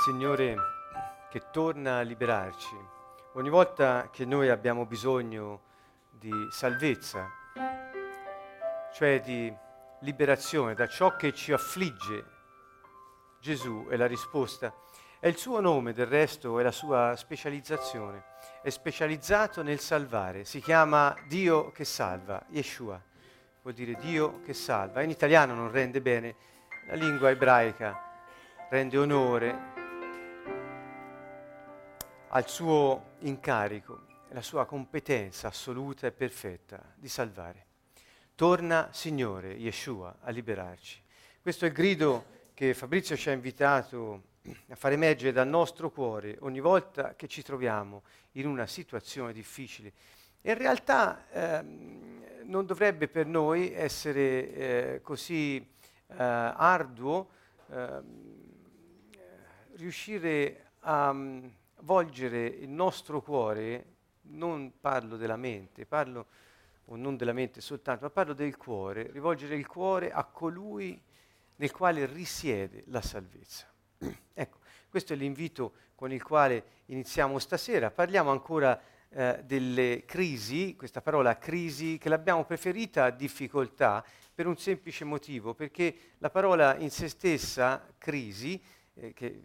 Signore che torna a liberarci. Ogni volta che noi abbiamo bisogno di salvezza, cioè di liberazione da ciò che ci affligge, Gesù è la risposta. È il suo nome, del resto, è la sua specializzazione. È specializzato nel salvare. Si chiama Dio che salva, Yeshua. Vuol dire Dio che salva. In italiano non rende bene, la lingua ebraica rende onore al suo incarico la sua competenza assoluta e perfetta di salvare. Torna, Signore, Yeshua, a liberarci. Questo è il grido che Fabrizio ci ha invitato a far emergere dal nostro cuore ogni volta che ci troviamo in una situazione difficile. In realtà ehm, non dovrebbe per noi essere eh, così eh, arduo eh, riuscire a volgere il nostro cuore, non parlo della mente, parlo, o non della mente soltanto, ma parlo del cuore, rivolgere il cuore a colui nel quale risiede la salvezza. ecco, questo è l'invito con il quale iniziamo stasera. Parliamo ancora eh, delle crisi, questa parola crisi, che l'abbiamo preferita a difficoltà per un semplice motivo, perché la parola in se stessa, crisi, eh, che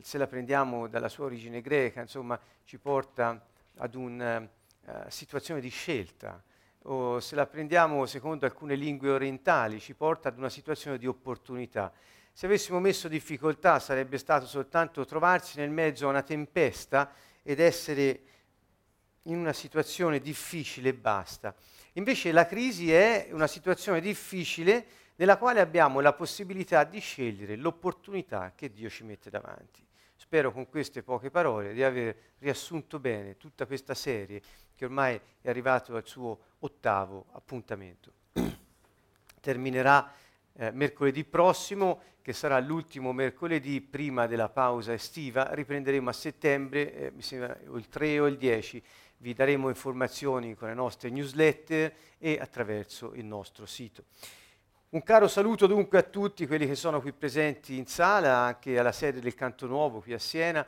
se la prendiamo dalla sua origine greca, insomma, ci porta ad una uh, eh, situazione di scelta, o se la prendiamo secondo alcune lingue orientali, ci porta ad una situazione di opportunità. Se avessimo messo difficoltà sarebbe stato soltanto trovarsi nel mezzo a una tempesta ed essere in una situazione difficile e basta. Invece la crisi è una situazione difficile nella quale abbiamo la possibilità di scegliere l'opportunità che Dio ci mette davanti. Spero con queste poche parole di aver riassunto bene tutta questa serie che ormai è arrivato al suo ottavo appuntamento. Terminerà eh, mercoledì prossimo, che sarà l'ultimo mercoledì prima della pausa estiva. Riprenderemo a settembre, eh, mi sembra il 3 o il 10. Vi daremo informazioni con le nostre newsletter e attraverso il nostro sito. Un caro saluto dunque a tutti quelli che sono qui presenti in sala, anche alla sede del Canto Nuovo qui a Siena.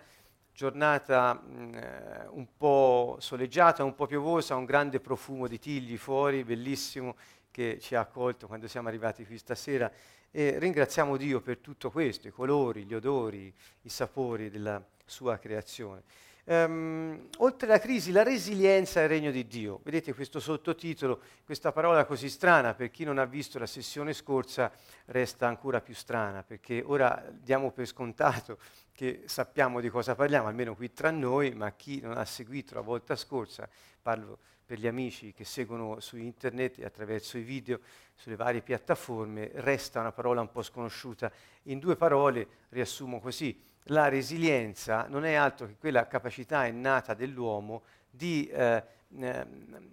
Giornata mh, eh, un po' soleggiata, un po' piovosa, un grande profumo di tigli fuori, bellissimo, che ci ha accolto quando siamo arrivati qui stasera. E ringraziamo Dio per tutto questo, i colori, gli odori, i sapori della sua creazione. Um, oltre alla crisi, la resilienza al regno di Dio. Vedete questo sottotitolo, questa parola così strana, per chi non ha visto la sessione scorsa resta ancora più strana, perché ora diamo per scontato che sappiamo di cosa parliamo, almeno qui tra noi, ma chi non ha seguito la volta scorsa, parlo per gli amici che seguono su internet e attraverso i video, sulle varie piattaforme, resta una parola un po' sconosciuta. In due parole riassumo così la resilienza non è altro che quella capacità innata dell'uomo di eh, eh,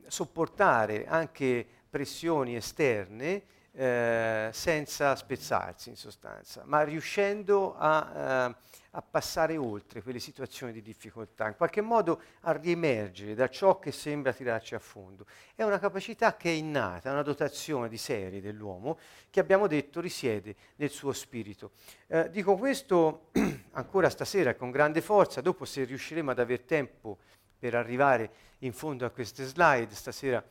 sopportare anche pressioni esterne eh, senza spezzarsi in sostanza, ma riuscendo a, eh, a, passare oltre quelle situazioni di difficoltà, in qualche modo a riemergere da ciò che sembra tirarci a fondo. È una capacità che è innata, una dotazione di serie dell'uomo che abbiamo detto risiede nel suo spirito. Eh, dico questo ancora stasera con grande forza, dopo se riusciremo ad avere tempo per arrivare in fondo a queste slide, stasera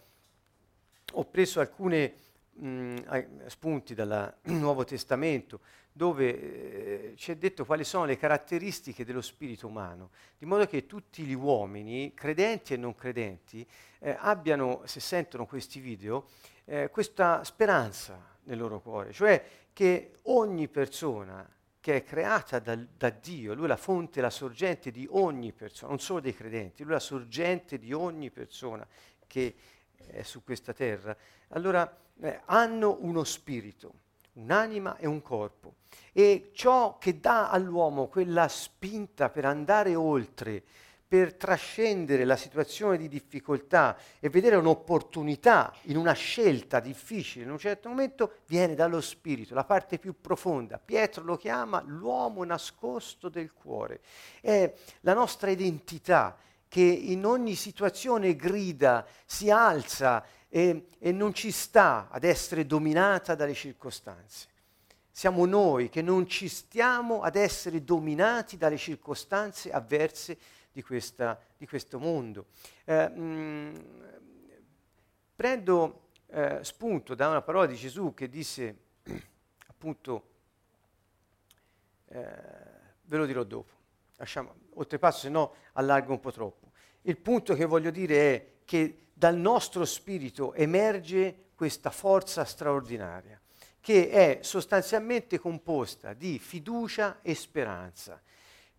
ho preso alcune mh, spunti dal Nuovo Testamento, dove eh, ci è detto quali sono le caratteristiche dello spirito umano, di modo che tutti gli uomini, credenti e non credenti, eh, abbiano, se sentono questi video, eh, questa speranza nel loro cuore, cioè che ogni persona che è creata da, da, Dio, lui è la fonte, la sorgente di ogni persona, non solo dei credenti, lui è la sorgente di ogni persona che è su questa terra, allora eh, hanno uno spirito, un'anima e un corpo. E ciò che dà all'uomo quella spinta per andare oltre, per trascendere la situazione di difficoltà e vedere un'opportunità in una scelta difficile in un certo momento, viene dallo spirito, la parte più profonda. Pietro lo chiama l'uomo nascosto del cuore. È la nostra identità che in ogni situazione grida, si alza e, e non ci sta ad essere dominata dalle circostanze. siamo noi che non ci stiamo ad essere dominati dalle circostanze avverse di, questa, di questo mondo. Eh, mh, mm, prendo eh, spunto da una parola di Gesù che disse appunto, eh, ve lo dirò dopo, lasciamo, oltrepasso se no allargo un po' troppo. Il punto che voglio dire è che dal nostro spirito emerge questa forza straordinaria che è sostanzialmente composta di fiducia e speranza.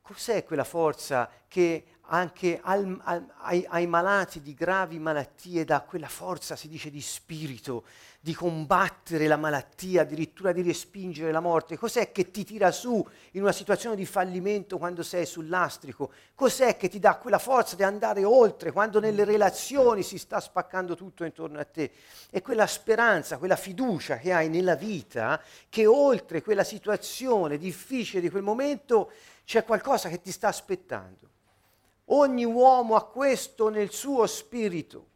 Cos'è quella forza che anche al, al, ai, ai, malati di gravi malattie dà quella forza, si dice, di spirito, di combattere la malattia, addirittura di respingere la morte? Cos'è che ti tira su in una situazione di fallimento quando sei sul lastrico? Cos'è che ti dà quella forza di andare oltre quando nelle relazioni si sta spaccando tutto intorno a te? È quella speranza, quella fiducia che hai nella vita che oltre quella situazione difficile di quel momento c'è qualcosa che ti sta aspettando. Ogni uomo ha questo nel suo spirito.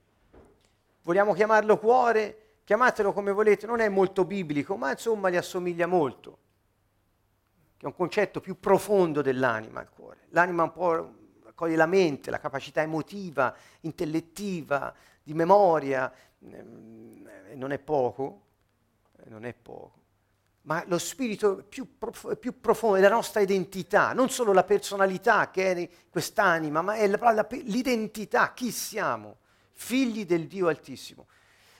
Vogliamo chiamarlo cuore? Chiamatelo come volete, non è molto biblico, ma insomma gli assomiglia molto. Che è un concetto più profondo dell'anima, il cuore. L'anima un po' raccoglie la mente, la capacità emotiva, intellettiva, di memoria, eh, non è poco, non è poco ma lo spirito più, prof- più, profondo è la nostra identità, non solo la personalità che è quest'anima, ma è la, la, l'identità, chi siamo, figli del Dio Altissimo.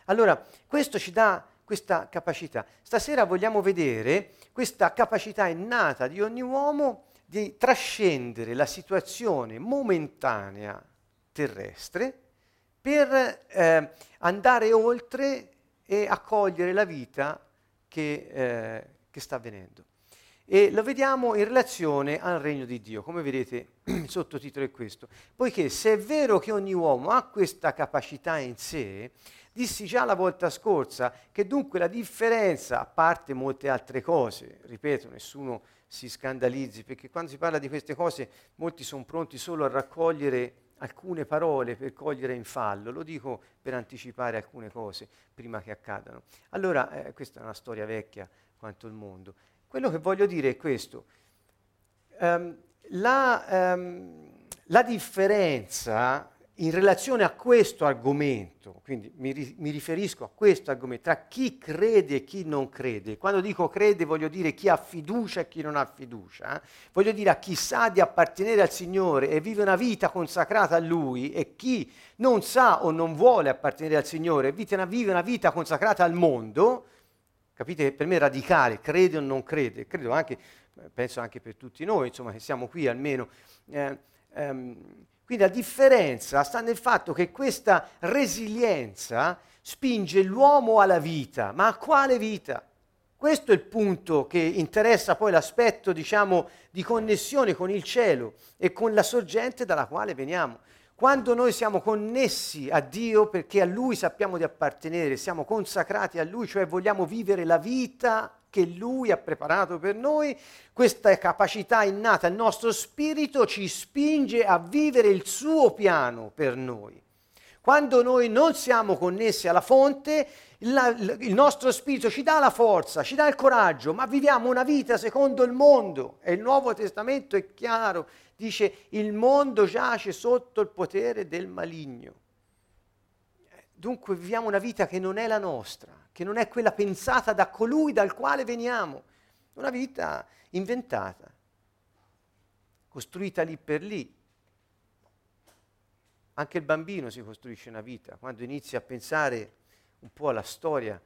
Allora, questo ci dà questa capacità. Stasera vogliamo vedere questa capacità innata di ogni uomo di trascendere la situazione momentanea terrestre per eh, andare oltre e accogliere la vita che, eh, che sta avvenendo. E lo vediamo in relazione al regno di Dio. Come vedete, il sottotitolo è questo. Poiché se è vero che ogni uomo ha questa capacità in sé, dissi già la volta scorsa che dunque la differenza, a parte molte altre cose, ripeto, nessuno si scandalizzi, perché quando si parla di queste cose molti sono pronti solo a raccogliere alcune parole per cogliere in fallo, lo dico per anticipare alcune cose prima che accadano. Allora, eh, questa è una storia vecchia quanto il mondo. Quello che voglio dire è questo. Um, la, um, la differenza in relazione a questo argomento, quindi mi, mi, riferisco a questo argomento, tra chi crede e chi non crede, quando dico crede voglio dire chi ha fiducia e chi non ha fiducia, eh? voglio dire a chi sa di appartenere al Signore e vive una vita consacrata a Lui e chi non sa o non vuole appartenere al Signore e vive una, vita consacrata al mondo, capite per me è radicale, crede o non crede, credo anche, penso anche per tutti noi, insomma che siamo qui almeno. Eh, ehm, quindi la differenza sta nel fatto che questa resilienza spinge l'uomo alla vita, ma a quale vita? Questo è il punto che interessa poi l'aspetto, diciamo, di connessione con il cielo e con la sorgente dalla quale veniamo. Quando noi siamo connessi a Dio perché a Lui sappiamo di appartenere, siamo consacrati a Lui, cioè vogliamo vivere la vita che Lui ha preparato per noi, questa capacità innata al nostro spirito ci spinge a vivere il suo piano per noi. Quando noi non siamo connessi alla fonte, la, il nostro spirito ci dà la forza, ci dà il coraggio, ma viviamo una vita secondo il mondo. E il Nuovo Testamento è chiaro, dice il mondo giace sotto il potere del maligno. Dunque viviamo una vita che non è la nostra, che non è quella pensata da colui dal quale veniamo, una vita inventata, costruita lì per lì. Anche il bambino si costruisce una vita quando inizia a pensare un po' alla storia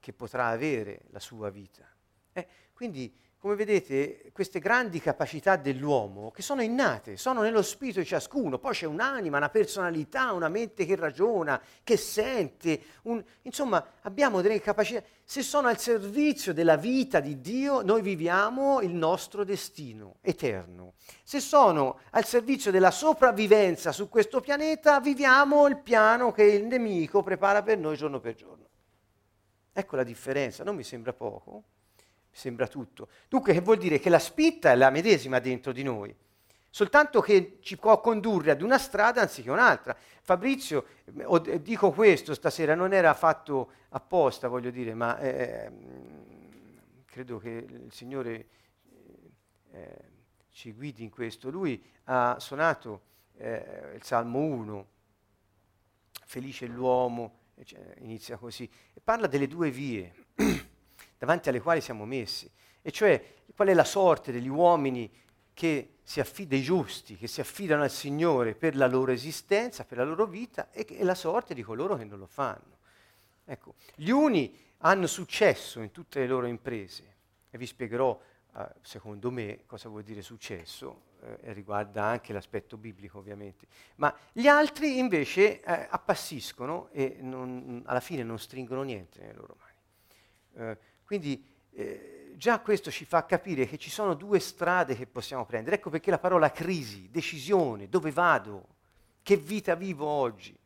che potrà avere la sua vita. Eh, quindi come vedete, queste grandi capacità dell'uomo che sono innate, sono nello spirito di ciascuno, poi c'è un'anima, una personalità, una mente che ragiona, che sente, un... insomma abbiamo delle capacità, se sono al servizio della vita di Dio, noi viviamo il nostro destino eterno. Se sono al servizio della sopravvivenza su questo pianeta, viviamo il piano che il nemico prepara per noi giorno per giorno. Ecco la differenza, non mi sembra poco? Sembra tutto. Dunque, che vuol dire? Che la spinta è la medesima dentro di noi, soltanto che ci può condurre ad una strada anziché un'altra. Fabrizio, eh, dico questo stasera, non era fatto apposta, voglio dire, ma eh, credo che il Signore eh, eh, ci guidi in questo. Lui ha suonato eh, il Salmo 1, felice l'uomo, inizia così, e parla delle due vie davanti alle quali siamo messi, e cioè qual è la sorte degli uomini che si affida ai giusti, che si affidano al Signore per la loro esistenza, per la loro vita, e, e la sorte di coloro che non lo fanno. Ecco, gli uni hanno successo in tutte le loro imprese, e vi spiegherò, eh, secondo me, cosa vuol dire successo, eh, riguarda anche l'aspetto biblico ovviamente, ma gli altri invece eh, appassiscono e non, alla fine non stringono niente nelle loro mani. Eh, quindi eh, già questo ci fa capire che ci sono due strade che possiamo prendere. Ecco perché la parola crisi, decisione, dove vado, che vita vivo oggi.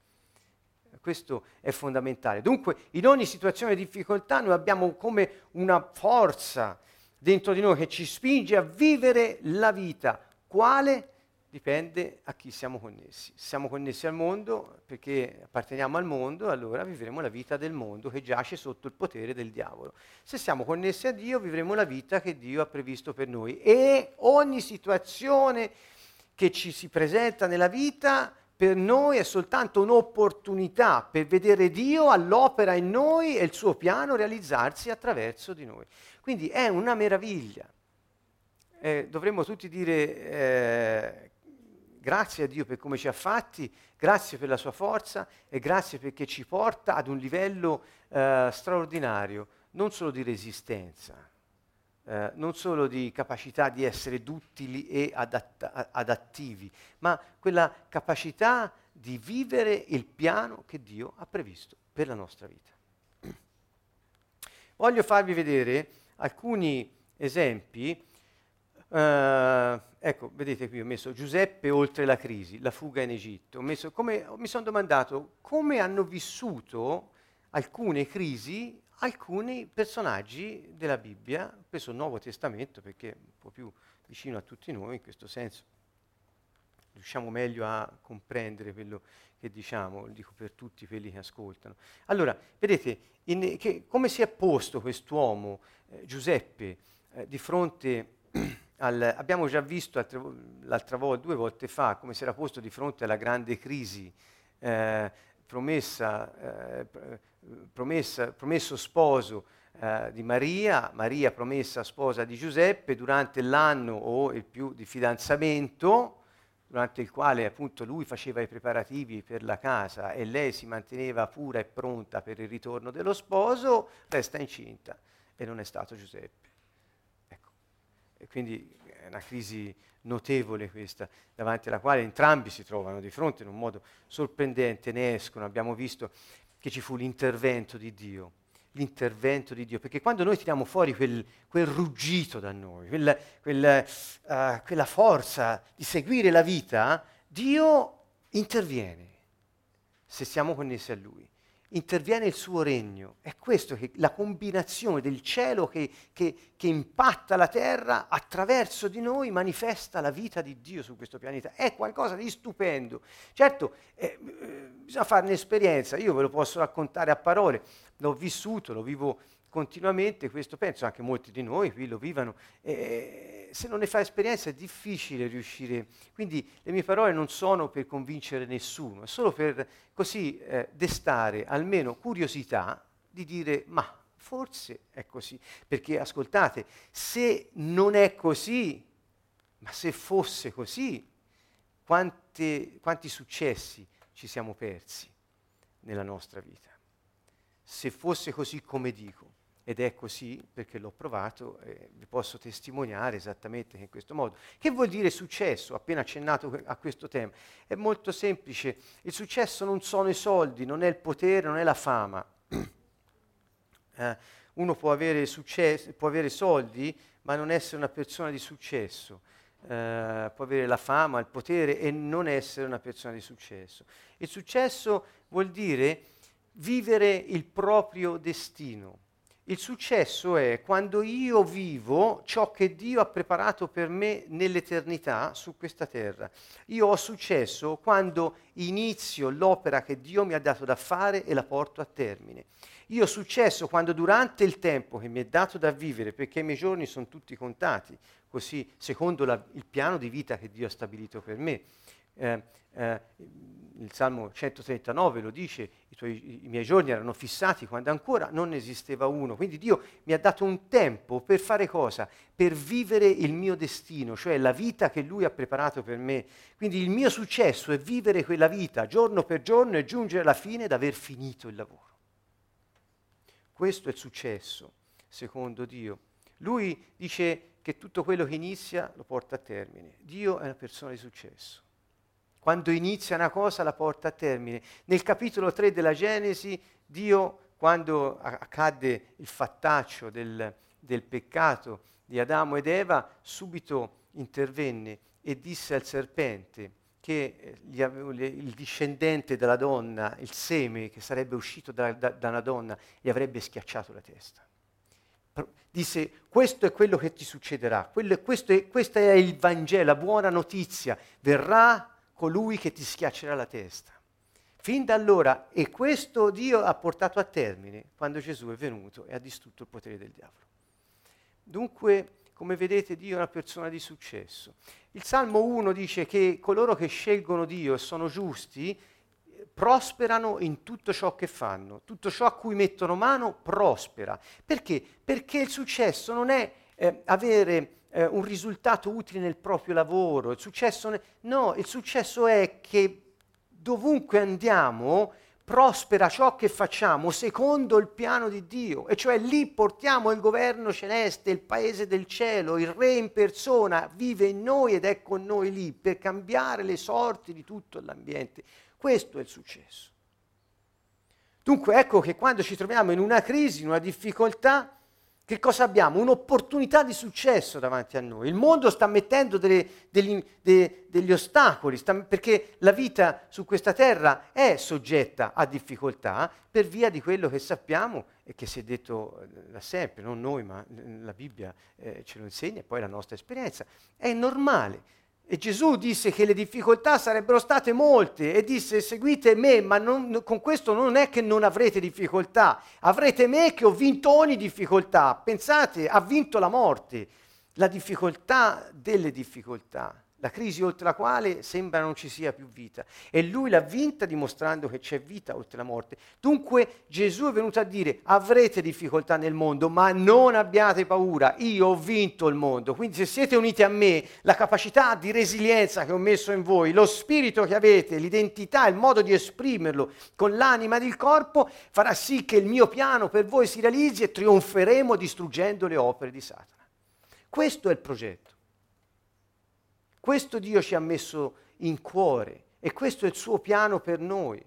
Questo è fondamentale. Dunque, in ogni situazione di difficoltà noi abbiamo come una forza dentro di noi che ci spinge a vivere la vita. Quale? Dipende a chi siamo connessi. Se siamo connessi al mondo perché apparteniamo al mondo, allora vivremo la vita del mondo che giace sotto il potere del diavolo. Se siamo connessi a Dio, vivremo la vita che Dio ha previsto per noi. E ogni situazione che ci si presenta nella vita per noi è soltanto un'opportunità per vedere Dio all'opera in noi e il suo piano realizzarsi attraverso di noi. Quindi è una meraviglia. Eh, dovremmo tutti dire eh, Grazie a Dio per come ci ha fatti, grazie per la sua forza e grazie perché ci porta ad un livello eh, straordinario, non solo di resistenza, eh, non solo di capacità di essere duttili e adatta- adattivi, ma quella capacità di vivere il piano che Dio ha previsto per la nostra vita. Voglio farvi vedere alcuni esempi Uh, ecco, vedete qui ho messo Giuseppe oltre la crisi, la fuga in Egitto. Come, mi sono domandato come hanno vissuto alcune crisi alcuni personaggi della Bibbia, il Nuovo Testamento perché è un po' più vicino a tutti noi in questo senso. Riusciamo meglio a comprendere quello che diciamo, lo dico per tutti quelli che ascoltano. Allora, vedete, in, che, come si è posto quest'uomo, eh, Giuseppe, eh, di fronte al, abbiamo già visto altre, l'altra volta, due volte fa, come si era posto di fronte alla grande crisi eh, promessa, eh, promessa, promesso sposo eh, di Maria, Maria promessa sposa di Giuseppe durante l'anno o il più di fidanzamento, durante il quale appunto lui faceva i preparativi per la casa e lei si manteneva pura e pronta per il ritorno dello sposo, resta incinta e non è stato Giuseppe. E quindi è una crisi notevole questa, davanti alla quale entrambi si trovano di fronte in un modo sorprendente, ne escono. Abbiamo visto che ci fu l'intervento di Dio, l'intervento di Dio, perché quando noi tiriamo fuori quel, quel ruggito da noi, quel, quel, uh, quella forza di seguire la vita, Dio interviene se siamo connessi a Lui interviene il suo regno. È questo che la combinazione del cielo che, che, che, impatta la terra attraverso di noi manifesta la vita di Dio su questo pianeta. È qualcosa di stupendo. Certo, eh, eh, bisogna farne esperienza. Io ve lo posso raccontare a parole. L'ho vissuto, lo vivo continuamente, questo penso anche molti di noi qui lo vivano. Eh, se non ne fa esperienza è difficile riuscire. Quindi le mie parole non sono per convincere nessuno, è solo per così eh, destare almeno curiosità di dire ma forse è così. Perché ascoltate, se non è così, ma se fosse così, quante, quanti successi ci siamo persi nella nostra vita? Se fosse così come dico ed è così perché l'ho provato e vi posso testimoniare esattamente in questo modo. Che vuol dire successo? Appena accennato a questo tema. È molto semplice. Il successo non sono i soldi, non è il potere, non è la fama. Eh, uno può avere, successo, può avere soldi, ma non essere una persona di successo. Eh, può avere la fama, il potere e non essere una persona di successo. Il successo vuol dire vivere il proprio destino il successo è quando io vivo ciò che Dio ha preparato per me nell'eternità su questa terra. Io ho successo quando inizio l'opera che Dio mi ha dato da fare e la porto a termine. Io ho successo quando durante il tempo che mi è dato da vivere, perché i miei giorni sono tutti contati, così secondo la, il piano di vita che Dio ha stabilito per me. Eh, eh, il Salmo 139 lo dice, i, tuoi, i, miei giorni erano fissati quando ancora non esisteva uno. Quindi Dio mi ha dato un tempo per fare cosa? Per vivere il mio destino, cioè la vita che Lui ha preparato per me. Quindi il mio successo è vivere quella vita giorno per giorno e giungere alla fine ad aver finito il lavoro. Questo è il successo, secondo Dio. Lui dice che tutto quello che inizia lo porta a termine. Dio è una persona di successo. Quando inizia una cosa la porta a termine. Nel capitolo 3 della Genesi, Dio, quando accadde il fattaccio del, del peccato di Adamo ed Eva, subito intervenne e disse al serpente che eh, il discendente della donna, il seme che sarebbe uscito da, da, da una donna, gli avrebbe schiacciato la testa. Disse questo è quello che ti succederà, quello, questo, è, questo è il Vangelo, la buona notizia, verrà colui che ti schiaccerà la testa. Fin da allora, e questo Dio ha portato a termine quando Gesù è venuto e ha distrutto il potere del diavolo. Dunque, come vedete, Dio è una persona di successo. Il Salmo 1 dice che coloro che scelgono Dio e sono giusti prosperano in tutto ciò che fanno, tutto ciò a cui mettono mano prospera. Perché? Perché il successo non è eh, avere eh, un risultato utile nel proprio lavoro. Il successo ne... No, il successo è che dovunque andiamo prospera ciò che facciamo secondo il piano di Dio, e cioè lì portiamo il governo celeste, il paese del cielo, il re in persona vive in noi ed è con noi lì per cambiare le sorti di tutto l'ambiente. Questo è il successo. Dunque ecco che quando ci troviamo in una crisi, in una difficoltà, che cosa abbiamo? Un'opportunità di successo davanti a noi. Il mondo sta mettendo delle, degli, de, degli, ostacoli, sta, perché la vita su questa terra è soggetta a difficoltà per via di quello che sappiamo e che si è detto eh, da sempre, non noi, ma la Bibbia eh, ce lo insegna e poi la nostra esperienza. È normale. E Gesù disse che le difficoltà sarebbero state molte e disse seguite me, ma non, con questo non è che non avrete difficoltà, avrete me che ho vinto ogni difficoltà. Pensate, ha vinto la morte, la difficoltà delle difficoltà la crisi oltre la quale sembra non ci sia più vita. E lui l'ha vinta dimostrando che c'è vita oltre la morte. Dunque Gesù è venuto a dire avrete difficoltà nel mondo, ma non abbiate paura, io ho vinto il mondo. Quindi se siete uniti a me, la capacità di resilienza che ho messo in voi, lo spirito che avete, l'identità, il modo di esprimerlo con l'anima ed il corpo, farà sì che il mio piano per voi si realizzi e trionferemo distruggendo le opere di Satana. Questo è il progetto. Questo Dio ci ha messo in cuore e questo è il suo piano per noi.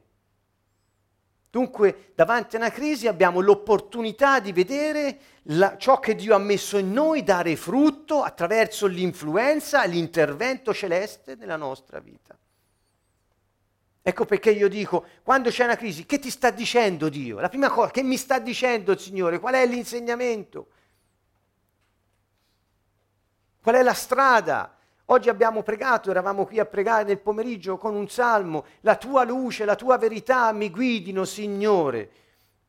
Dunque, davanti a una crisi abbiamo l'opportunità di vedere la, ciò che Dio ha messo in noi dare frutto attraverso l'influenza l'intervento celeste nella nostra vita. Ecco perché io dico, quando c'è una crisi, che ti sta dicendo Dio? La prima cosa, che mi sta dicendo il Signore? Qual è l'insegnamento? Qual è la strada? Oggi abbiamo pregato, eravamo qui a pregare nel pomeriggio con un salmo, la tua luce, la tua verità mi guidino, Signore.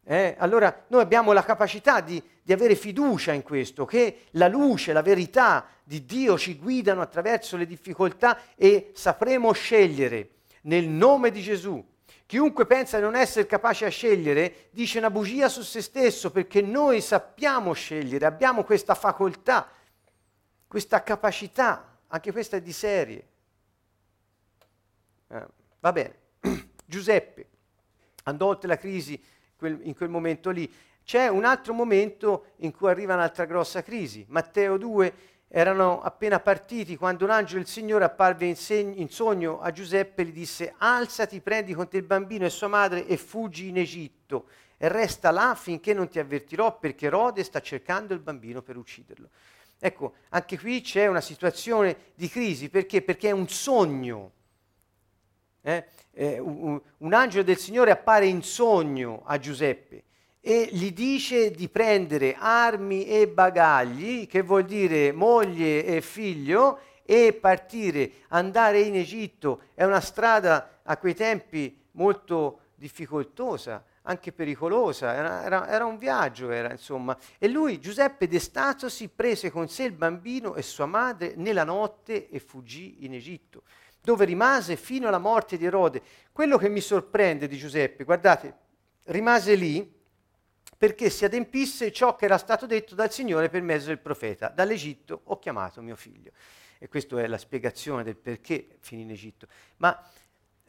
Eh? Allora noi abbiamo la capacità di, di avere fiducia in questo, che la luce, la verità di Dio ci guidano attraverso le difficoltà e sapremo scegliere nel nome di Gesù. Chiunque pensa di non essere capace a scegliere dice una bugia su se stesso perché noi sappiamo scegliere, abbiamo questa facoltà, questa capacità anche questa è di serie. Eh, va bene, Giuseppe andò oltre la crisi quel, in quel momento lì. C'è un altro momento in cui arriva un'altra grossa crisi. Matteo 2 erano appena partiti quando un angelo del Signore apparve in, segno, in sogno a Giuseppe e gli disse alzati, prendi con te il bambino e sua madre e fuggi in Egitto e resta là finché non ti avvertirò perché Erode sta cercando il bambino per ucciderlo. Ecco, anche qui c'è una situazione di crisi, perché? Perché è un sogno. Eh? Eh, un, un angelo del Signore appare in sogno a Giuseppe e gli dice di prendere armi e bagagli, che vuol dire moglie e figlio, e partire, andare in Egitto. È una strada a quei tempi molto difficoltosa, anche pericolosa, era, era, era un viaggio, era, insomma. E lui, Giuseppe destatosi, prese con sé il bambino e sua madre nella notte e fuggì in Egitto, dove rimase fino alla morte di Erode. Quello che mi sorprende di Giuseppe, guardate, rimase lì perché si adempisse ciò che era stato detto dal Signore per mezzo del profeta. Dall'Egitto ho chiamato mio figlio. E questa è la spiegazione del perché finì in Egitto. Ma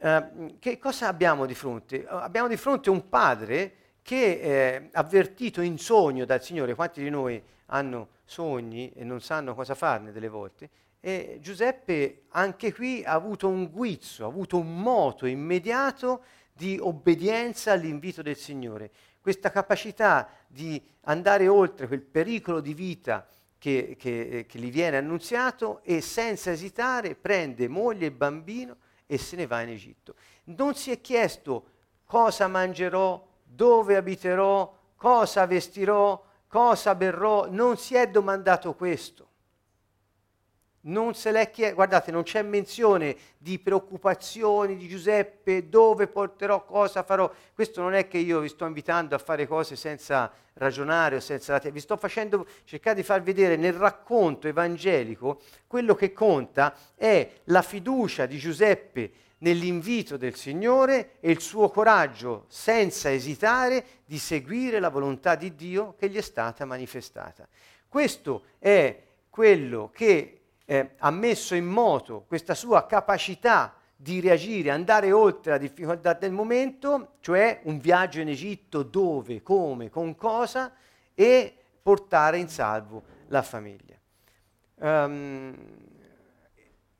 eh, che cosa abbiamo di fronte? Abbiamo di fronte un padre che eh, avvertito in sogno dal Signore, quanti di noi hanno sogni e non sanno cosa farne delle volte, e Giuseppe anche qui ha avuto un guizzo, ha avuto un moto immediato di obbedienza all'invito del Signore questa capacità di andare oltre quel pericolo di vita che, che, che, gli viene annunziato e senza esitare prende moglie e bambino e se ne va in Egitto. Non si è chiesto cosa mangerò, dove abiterò, cosa vestirò, cosa berrò, non si è domandato questo non se l'è chiesto, guardate, non c'è menzione di preoccupazioni di Giuseppe, dove porterò, cosa farò. Questo non è che io vi sto invitando a fare cose senza ragionare o senza... Vi sto facendo cercare di far vedere nel racconto evangelico quello che conta è la fiducia di Giuseppe nell'invito del Signore e il suo coraggio senza esitare di seguire la volontà di Dio che gli è stata manifestata. Questo è quello che eh, ha messo in moto questa sua capacità di reagire, andare oltre la difficoltà del momento, cioè un viaggio in Egitto dove, come, con cosa, e portare in salvo la famiglia. Um,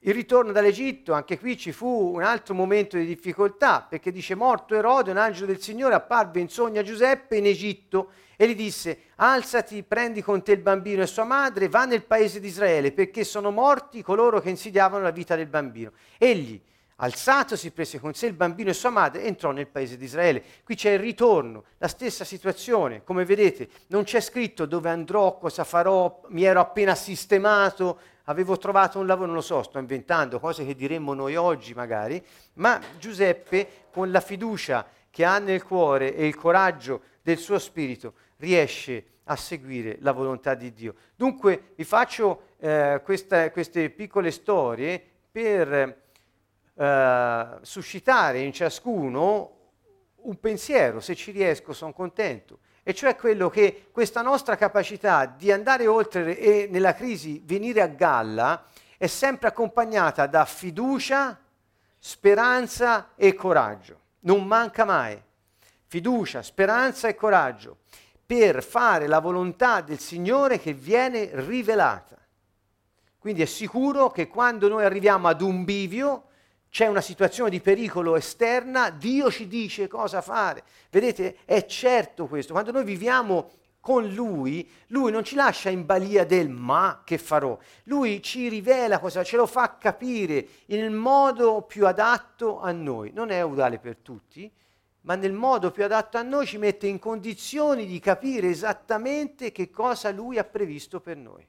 il ritorno dall'Egitto, anche qui ci fu un altro momento di difficoltà, perché dice morto Erode, un angelo del Signore apparve in sogno a Giuseppe in Egitto e gli disse, alzati, prendi con te il bambino e sua madre, va nel paese di Israele, perché sono morti coloro che insidiavano la vita del bambino. Egli, alzatosi, prese con sé il bambino e sua madre e entrò nel paese di Israele. Qui c'è il ritorno, la stessa situazione, come vedete, non c'è scritto dove andrò, cosa farò, mi ero appena sistemato, avevo trovato un lavoro, non lo so, sto inventando cose che diremmo noi oggi magari, ma Giuseppe con la fiducia che ha nel cuore e il coraggio del suo spirito riesce a seguire la volontà di Dio. Dunque vi faccio eh, questa, queste piccole storie per eh, suscitare in ciascuno un pensiero, se ci riesco sono contento, e cioè quello che questa nostra capacità di andare oltre e nella crisi venire a galla è sempre accompagnata da fiducia, speranza e coraggio. Non manca mai. Fiducia, speranza e coraggio per fare la volontà del Signore che viene rivelata. Quindi è sicuro che quando noi arriviamo ad un bivio, c'è una situazione di pericolo esterna, Dio ci dice cosa fare. Vedete, è certo questo. Quando noi viviamo con Lui, Lui non ci lascia in balia del ma che farò. Lui ci rivela cosa, ce lo fa capire nel modo più adatto a noi. Non è uguale per tutti, ma nel modo più adatto a noi ci mette in condizioni di capire esattamente che cosa lui ha previsto per noi.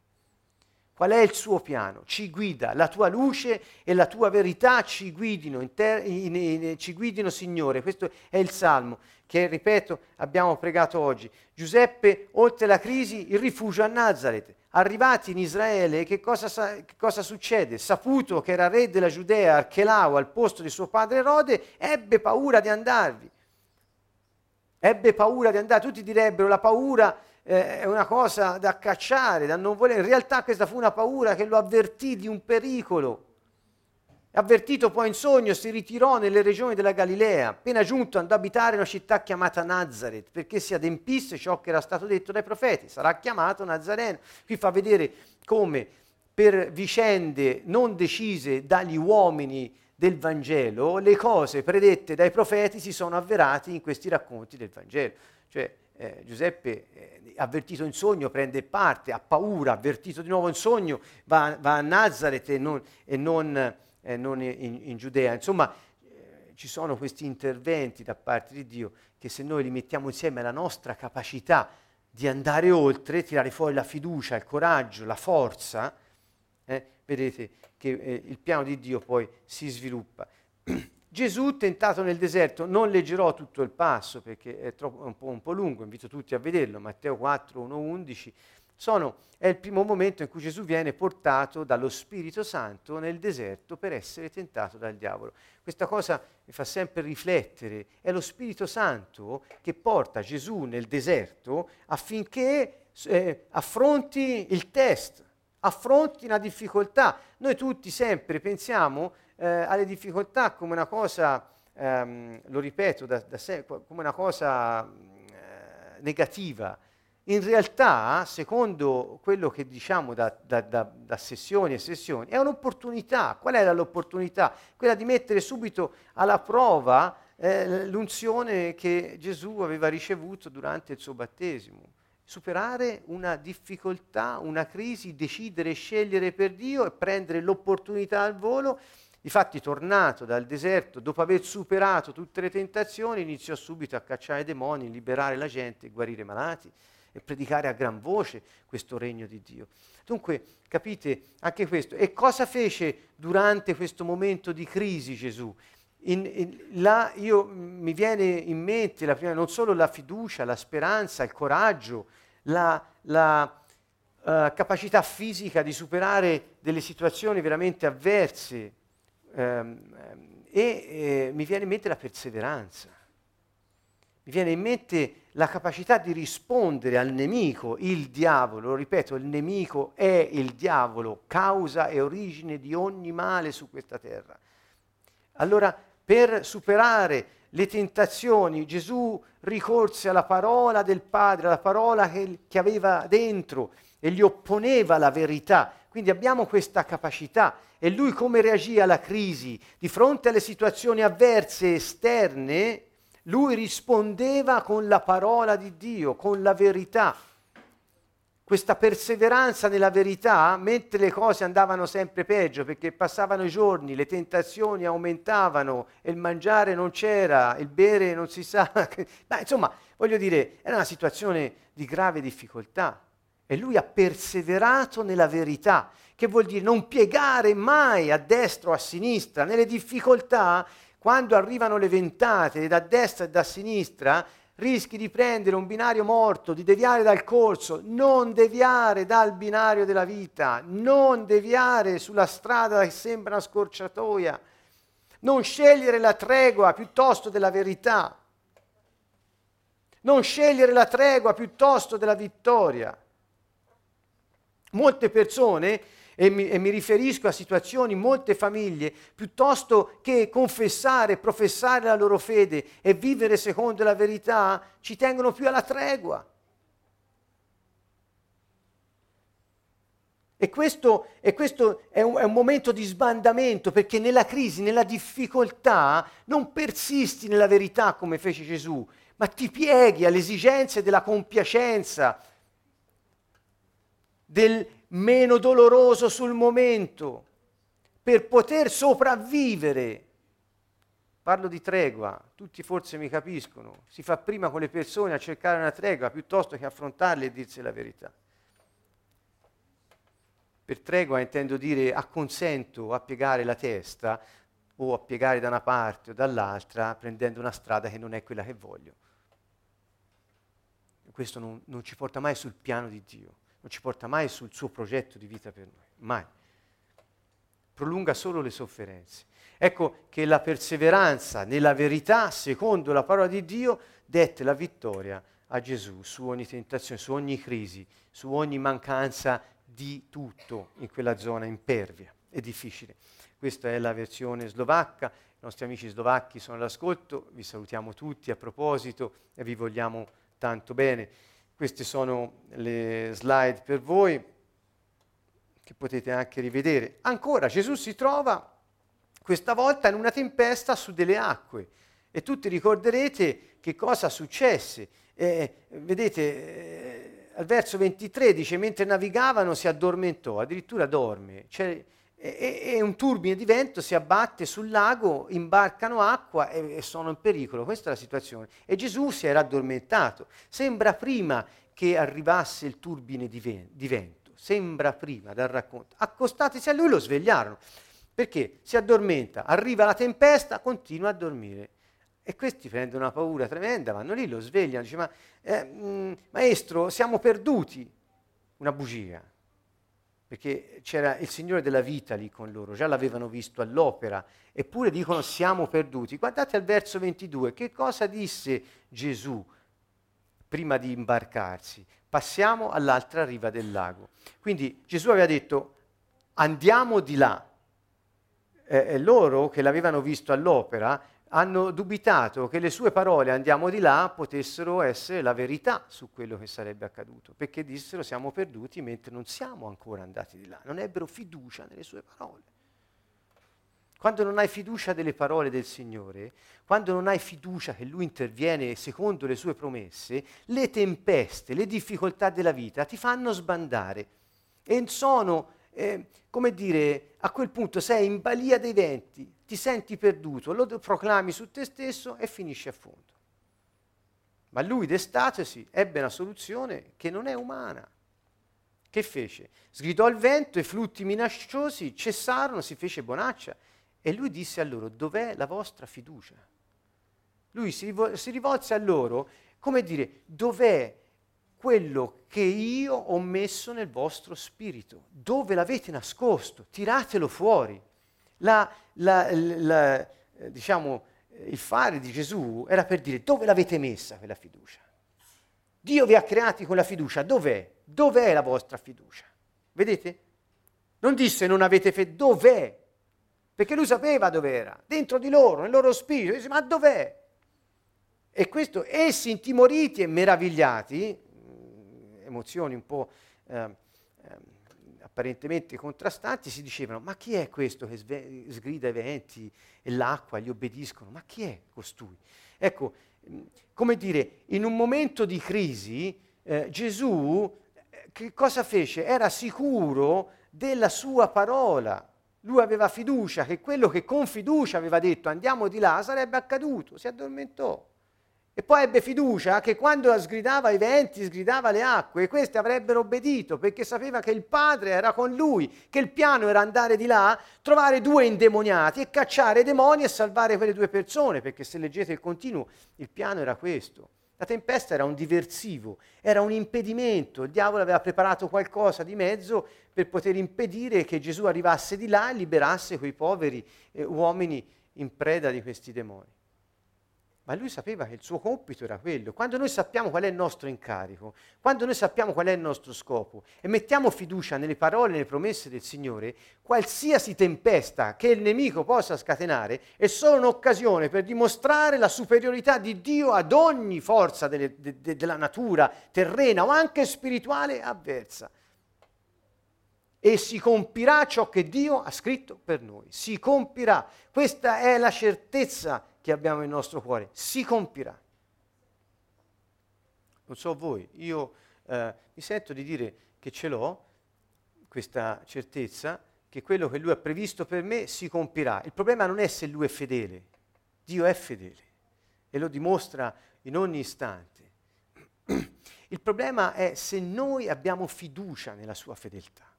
Qual è il suo piano? Ci guida, la tua luce e la tua verità ci guidino, in ter- in, in, ci guidino Signore. Questo è il Salmo che, ripeto, abbiamo pregato oggi. Giuseppe, oltre la crisi, il rifugio a Nazareth. Arrivati in Israele, che cosa, sa- che cosa succede? Saputo che era re della Giudea, Archelao, al posto di suo padre Erode, ebbe paura di andarvi ebbe paura di andare, tutti direbbero la paura eh, è una cosa da cacciare, da non volere, in realtà questa fu una paura che lo avvertì di un pericolo. Avvertito poi in sogno, si ritirò nelle regioni della Galilea. Appena giunto andò ad abitare una città chiamata Nazareth, perché si adempisse ciò che era stato detto dai profeti. Sarà chiamato Nazareno. Qui fa vedere come per vicende non decise dagli uomini del Vangelo, le cose predette dai profeti si sono avverate in questi racconti del Vangelo. Cioè eh, Giuseppe, eh, avvertito in sogno, prende parte, ha paura, avvertito di nuovo in sogno, va, va a Nazareth e non, e non, eh, non in, in, Giudea. Insomma, eh, ci sono questi interventi da parte di Dio che se noi li mettiamo insieme alla nostra capacità di andare oltre, tirare fuori la fiducia, il coraggio, la forza, eh, vedete che eh, il piano di Dio poi si sviluppa. Gesù tentato nel deserto, non leggerò tutto il passo perché è, troppo, è un, po', un, po', lungo, invito tutti a vederlo, Matteo 4, 1, 11, sono, è il primo momento in cui Gesù viene portato dallo Spirito Santo nel deserto per essere tentato dal diavolo. Questa cosa mi fa sempre riflettere, è lo Spirito Santo che porta Gesù nel deserto affinché eh, affronti il test, affronti una difficoltà. Noi tutti sempre pensiamo eh, alle difficoltà come una cosa, ehm, lo ripeto da, da sé, come una cosa eh, negativa. In realtà, secondo quello che diciamo da, da, da, sessioni e sessioni, è un'opportunità. Qual era l'opportunità? Quella di mettere subito alla prova eh, l'unzione che Gesù aveva ricevuto durante il suo battesimo superare una difficoltà, una crisi, decidere, scegliere per Dio e prendere l'opportunità al volo Difatti, tornato dal deserto, dopo aver superato tutte le tentazioni, iniziò subito a cacciare i demoni, liberare la gente, guarire i malati e predicare a gran voce questo regno di Dio. Dunque, capite anche questo. E cosa fece durante questo momento di crisi Gesù? In, in, là io, mi viene in mente prima, non solo la fiducia, la speranza, il coraggio, la, la uh, capacità fisica di superare delle situazioni veramente avverse, e eh, mi viene in mente la perseveranza, mi viene in mente la capacità di rispondere al nemico, il diavolo, lo ripeto, il nemico è il diavolo, causa e origine di ogni male su questa terra. Allora, per superare le tentazioni, Gesù ricorse alla parola del Padre, alla parola che, che aveva dentro e gli opponeva la verità. Quindi abbiamo questa capacità e lui come reagì alla crisi? Di fronte alle situazioni avverse esterne, lui rispondeva con la parola di Dio, con la verità. Questa perseveranza nella verità, mentre le cose andavano sempre peggio, perché passavano i giorni, le tentazioni aumentavano, il mangiare non c'era, il bere non si sa. Ma insomma, voglio dire, era una situazione di grave difficoltà. E lui ha perseverato nella verità che vuol dire non piegare mai a destra o a sinistra. Nelle difficoltà, quando arrivano le ventate da destra e da sinistra, rischi di prendere un binario morto, di deviare dal corso, non deviare dal binario della vita, non deviare sulla strada che sembra una scorciatoia, non scegliere la tregua piuttosto della verità, non scegliere la tregua piuttosto della vittoria. Molte persone e mi, e mi, riferisco a situazioni, molte famiglie, piuttosto che confessare, professare la loro fede e vivere secondo la verità, ci tengono più alla tregua. E questo, e questo è, un, è, un, momento di sbandamento perché nella crisi, nella difficoltà, non persisti nella verità come fece Gesù, ma ti pieghi alle esigenze della compiacenza, del, meno doloroso sul momento, per poter sopravvivere. Parlo di tregua, tutti forse mi capiscono, si fa prima con le persone a cercare una tregua piuttosto che affrontarle e dirsi la verità. Per tregua intendo dire acconsento a piegare la testa o a piegare da una parte o dall'altra prendendo una strada che non è quella che voglio. Questo non, non ci porta mai sul piano di Dio non ci porta mai sul suo progetto di vita per noi, mai. Prolunga solo le sofferenze. Ecco che la perseveranza nella verità, secondo la parola di Dio, dette la vittoria a Gesù su ogni tentazione, su ogni crisi, su ogni mancanza di tutto in quella zona impervia e difficile. Questa è la versione slovacca, i nostri amici slovacchi sono all'ascolto, vi salutiamo tutti a proposito e vi vogliamo tanto bene. Queste sono le slide per voi che potete anche rivedere. Ancora Gesù si trova questa volta in una tempesta su delle acque e tutti ricorderete che cosa successe. Eh, vedete, eh, al verso 23 dice, mentre navigavano si addormentò, addirittura dorme. Cioè, e, e, un turbine di vento si abbatte sul lago, imbarcano acqua e, e, sono in pericolo. Questa è la situazione. E Gesù si era addormentato. Sembra prima che arrivasse il turbine di, ven- di vento, sembra prima dal racconto. Accostatisi a lui lo svegliarono. Perché si addormenta, arriva la tempesta, continua a dormire. E questi prendono una paura tremenda, vanno lì, lo svegliano, dice ma eh, mh, mm, maestro siamo perduti, una bugia, perché c'era il Signore della vita lì con loro, già l'avevano visto all'opera, eppure dicono siamo perduti. Guardate al verso 22, che cosa disse Gesù prima di imbarcarsi? Passiamo all'altra riva del lago. Quindi Gesù aveva detto andiamo di là. E loro che l'avevano visto all'opera hanno dubitato che le sue parole andiamo di là potessero essere la verità su quello che sarebbe accaduto, perché dissero siamo perduti mentre non siamo ancora andati di là, non ebbero fiducia nelle sue parole. Quando non hai fiducia delle parole del Signore, quando non hai fiducia che Lui interviene secondo le sue promesse, le tempeste, le difficoltà della vita ti fanno sbandare e sono, eh, come dire, a quel punto sei in balia dei venti, ti senti perduto, lo proclami su te stesso e finisci a fondo. Ma lui d'estatesi ebbe una soluzione che non è umana. Che fece? Sgridò il vento, i flutti minacciosi cessarono, si fece bonaccia e lui disse a loro, dov'è la vostra fiducia? Lui si, rivol- si rivolse a loro come dire, dov'è quello che io ho messo nel vostro spirito? Dove l'avete nascosto? Tiratelo fuori la, la, la, eh, diciamo, il fare di Gesù era per dire dove l'avete messa quella fiducia? Dio vi ha creati con la fiducia, dov'è? Dov'è la vostra fiducia? Vedete? Non disse non avete fede, dov'è? Perché lui sapeva dov'era, dentro di loro, nel loro spirito, disse ma dov'è? E questo, essi intimoriti e meravigliati, mm, emozioni un po' eh, eh, apparentemente contrastanti, si dicevano, ma chi è questo che sve- sgrida i venti e l'acqua, gli obbediscono? Ma chi è costui? Ecco, come dire, in un momento di crisi eh, Gesù eh, che cosa fece? Era sicuro della sua parola. Lui aveva fiducia che quello che con fiducia aveva detto andiamo di là sarebbe accaduto, si addormentò. E poi ebbe fiducia che quando sgridava i venti, sgridava le acque, queste avrebbero obbedito perché sapeva che il padre era con lui, che il piano era andare di là, trovare due indemoniati e cacciare i demoni e salvare quelle due persone, perché se leggete il continuo, il piano era questo. La tempesta era un diversivo, era un impedimento, il diavolo aveva preparato qualcosa di mezzo per poter impedire che Gesù arrivasse di là e liberasse quei poveri eh, uomini in preda di questi demoni. Ma lui sapeva che il suo compito era quello. Quando noi sappiamo qual è il nostro incarico, quando noi sappiamo qual è il nostro scopo e mettiamo fiducia nelle parole e nelle promesse del Signore, qualsiasi tempesta che il nemico possa scatenare è solo un'occasione per dimostrare la superiorità di Dio ad ogni forza delle, de, de, della natura terrena o anche spirituale avversa. E si compirà ciò che Dio ha scritto per noi. Si compirà. Questa è la certezza che abbiamo nel nostro cuore si compirà. Non so voi, io eh, mi sento di dire che ce l'ho, questa certezza, che quello che Lui ha previsto per me si compirà. Il problema non è se Lui è fedele, Dio è fedele e lo dimostra in ogni istante. Il problema è se noi abbiamo fiducia nella sua fedeltà.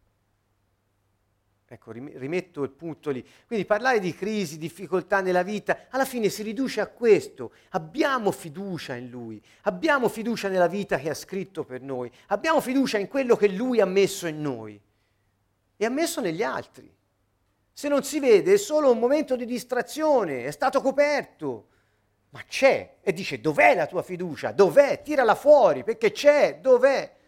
Ecco, rimetto il punto lì. Quindi parlare di crisi, difficoltà nella vita, alla fine si riduce a questo. Abbiamo fiducia in Lui, abbiamo fiducia nella vita che ha scritto per noi, abbiamo fiducia in quello che Lui ha messo in noi e ha messo negli altri. Se non si vede è solo un momento di distrazione, è stato coperto, ma c'è. E dice, dov'è la tua fiducia? Dov'è? Tirala fuori, perché c'è, dov'è?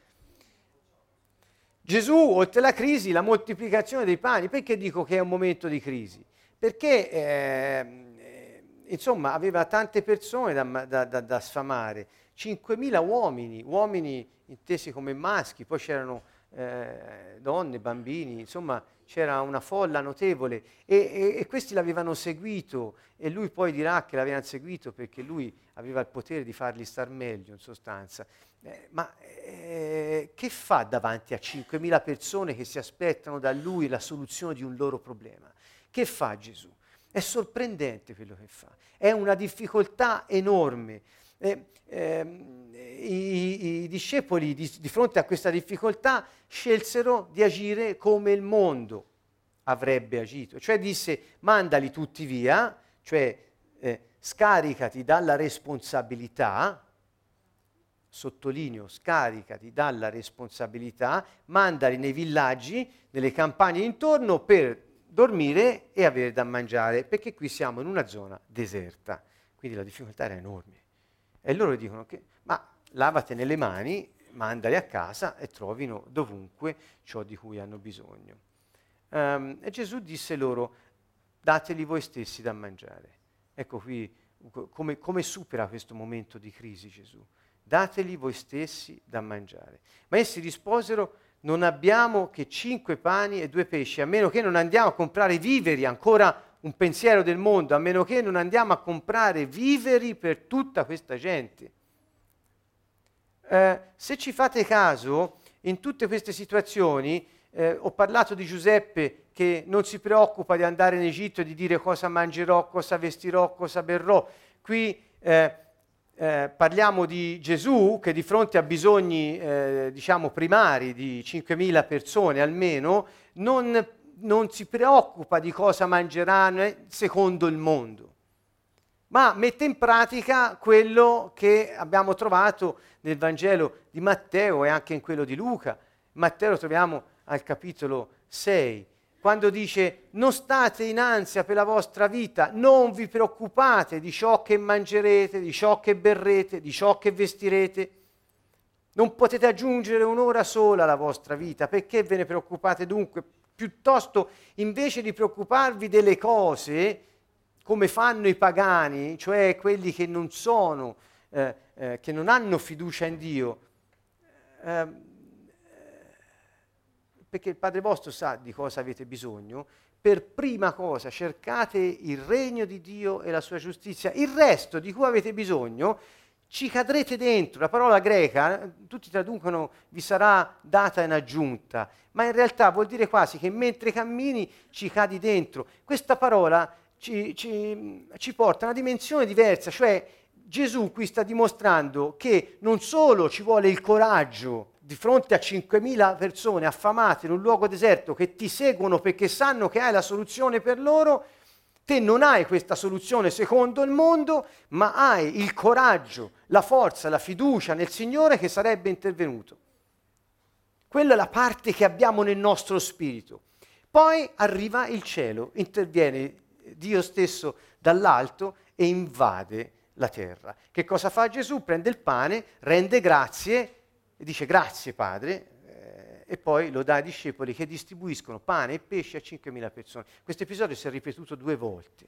Gesù, oltre alla crisi, la moltiplicazione dei pani, perché dico che è un momento di crisi? Perché, eh, insomma, aveva tante persone da, da, da, da sfamare, 5.000 uomini, uomini intesi come maschi, poi c'erano eh, donne, bambini, insomma c'era una folla notevole e, e, e, questi l'avevano seguito e lui poi dirà che l'avevano seguito perché lui aveva il potere di farli star meglio in sostanza. Eh, ma eh, che fa davanti a 5.000 persone che si aspettano da lui la soluzione di un loro problema? Che fa Gesù? È sorprendente quello che fa, è una difficoltà enorme. Eh, ehm, i, i, discepoli di, di fronte a questa difficoltà scelsero di agire come il mondo. avrebbe agito. Cioè disse mandali tutti via, cioè eh, scaricati dalla responsabilità, sottolineo, scaricati dalla responsabilità, mandali nei villaggi, nelle campagne intorno per dormire e avere da mangiare, perché qui siamo in una zona deserta, quindi la difficoltà era enorme. E loro dicono che, ma lavatene le mani, mandali a casa e trovino dovunque ciò di cui hanno bisogno. Um, e Gesù disse loro, dateli voi stessi da mangiare. Ecco qui come, come supera questo momento di crisi Gesù. Dateli voi stessi da mangiare. Ma essi risposero, non abbiamo che cinque pani e due pesci, a meno che non andiamo a comprare viveri, ancora un pensiero del mondo, a meno che non andiamo a comprare viveri per tutta questa gente. Eh, se ci fate caso, in tutte queste situazioni, eh, ho parlato di Giuseppe che non si preoccupa di andare in Egitto e di dire cosa mangerò, cosa vestirò, cosa berrò. Qui eh, eh, parliamo di Gesù che di fronte a bisogni eh, diciamo primari di 5.000 persone almeno non, non si preoccupa di cosa mangeranno eh, secondo il mondo, ma mette in pratica quello che abbiamo trovato nel Vangelo di Matteo e anche in quello di Luca. Matteo lo troviamo al capitolo 6 quando dice non state in ansia per la vostra vita, non vi preoccupate di ciò che mangerete, di ciò che berrete, di ciò che vestirete. Non potete aggiungere un'ora sola alla vostra vita, perché ve ne preoccupate dunque? Piuttosto, invece di preoccuparvi delle cose, come fanno i pagani, cioè quelli che non sono, eh, eh, che non hanno fiducia in Dio, eh, perché il Padre vostro sa di cosa avete bisogno, per prima cosa cercate il regno di Dio e la sua giustizia. Il resto di cui avete bisogno ci cadrete dentro. La parola greca, tutti traducono vi sarà data in aggiunta, ma in realtà vuol dire quasi che mentre cammini ci cadi dentro. Questa parola ci, ci, ci porta a una dimensione diversa, cioè Gesù qui sta dimostrando che non solo ci vuole il coraggio di fronte a 5.000 persone affamate in un luogo deserto che ti seguono perché sanno che hai la soluzione per loro, te non hai questa soluzione secondo il mondo, ma hai il coraggio, la forza, la fiducia nel Signore che sarebbe intervenuto. Quella è la parte che abbiamo nel nostro spirito. Poi arriva il cielo, interviene Dio stesso dall'alto e invade la terra. Che cosa fa Gesù? Prende il pane, rende grazie e dice grazie Padre, eh, e poi lo dà ai discepoli che distribuiscono pane e pesce a 5.000 persone. Questo episodio si è ripetuto due volte,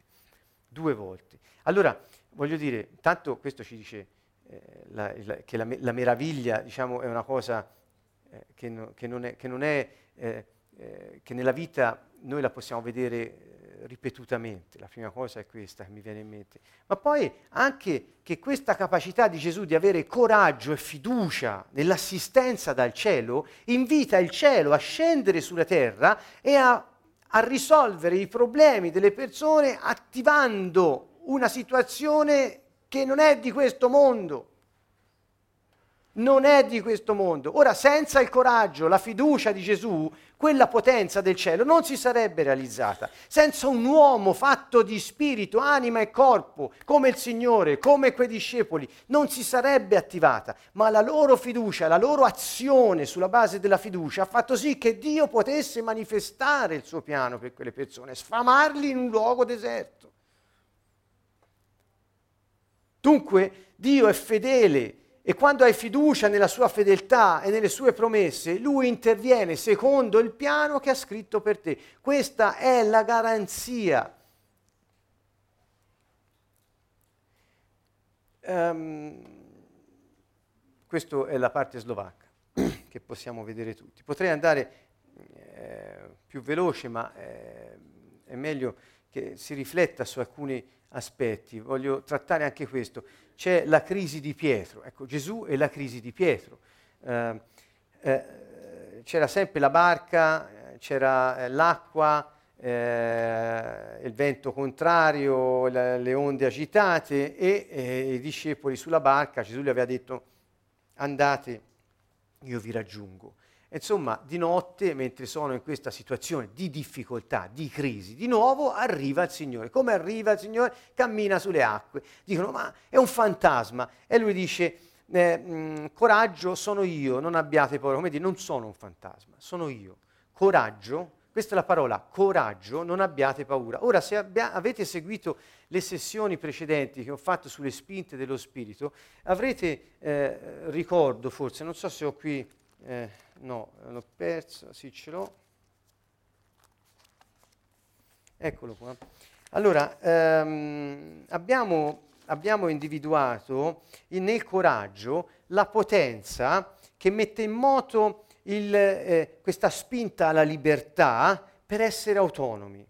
due volte. Allora, voglio dire, tanto questo ci dice la, la, che la, la, meraviglia, diciamo, è una cosa eh, che, no, che, non è, che, non è eh, eh, che nella vita noi la possiamo vedere ripetutamente, la prima cosa è questa che mi viene in mente, ma poi anche che questa capacità di Gesù di avere coraggio e fiducia nell'assistenza dal cielo invita il cielo a scendere sulla terra e a, a risolvere i problemi delle persone attivando una situazione che non è di questo mondo non è di questo mondo. Ora, senza il coraggio, la fiducia di Gesù, quella potenza del cielo non si sarebbe realizzata. Senza un uomo fatto di spirito, anima e corpo, come il Signore, come quei discepoli, non si sarebbe attivata. Ma la loro fiducia, la loro azione sulla base della fiducia ha fatto sì che Dio potesse manifestare il suo piano per quelle persone, sfamarli in un luogo deserto. Dunque, Dio è fedele e quando hai fiducia nella sua fedeltà e nelle sue promesse, lui interviene secondo il piano che ha scritto per te. Questa è la garanzia. Um, questa è la parte slovacca che possiamo vedere tutti. Potrei andare eh, più veloce, ma eh, è meglio che si rifletta su alcuni aspetti. Voglio trattare anche questo c'è la crisi di Pietro. Ecco, Gesù è la crisi di Pietro. Eh, eh, c'era sempre la barca, c'era eh, l'acqua, eh, il vento contrario, la, le onde agitate e eh, i discepoli sulla barca, Gesù gli aveva detto andate, io vi raggiungo. Insomma, di notte, mentre sono in questa situazione di difficoltà, di crisi, di nuovo arriva il Signore. Come arriva il Signore? Cammina sulle acque. Dicono, ma è un fantasma. E lui dice, eh, mh, mm, coraggio, sono io, non abbiate paura. Come dire, non sono un fantasma, sono io. Coraggio, questa è la parola, coraggio, non abbiate paura. Ora, se abbia, avete seguito le sessioni precedenti che ho fatto sulle spinte dello Spirito, avrete, eh, ricordo forse, non so se ho qui... Eh, no, l'ho perso, sì ce l'ho. Eccolo qua. Allora, ehm, abbiamo, abbiamo, individuato nel coraggio la potenza che mette in moto il, eh, questa spinta alla libertà per essere autonomi.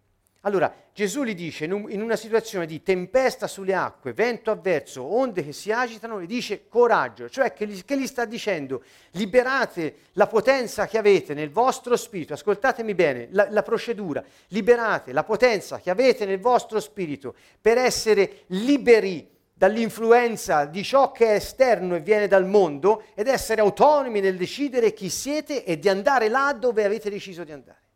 Allora, Gesù gli dice, in una situazione di tempesta sulle acque, vento avverso, onde che si agitano, gli dice coraggio, cioè che gli, che gli sta dicendo liberate la potenza che avete nel vostro spirito, ascoltatemi bene, la, la procedura, liberate la potenza che avete nel vostro spirito per essere liberi dall'influenza di ciò che è esterno e viene dal mondo ed essere autonomi nel decidere chi siete e di andare là dove avete deciso di andare.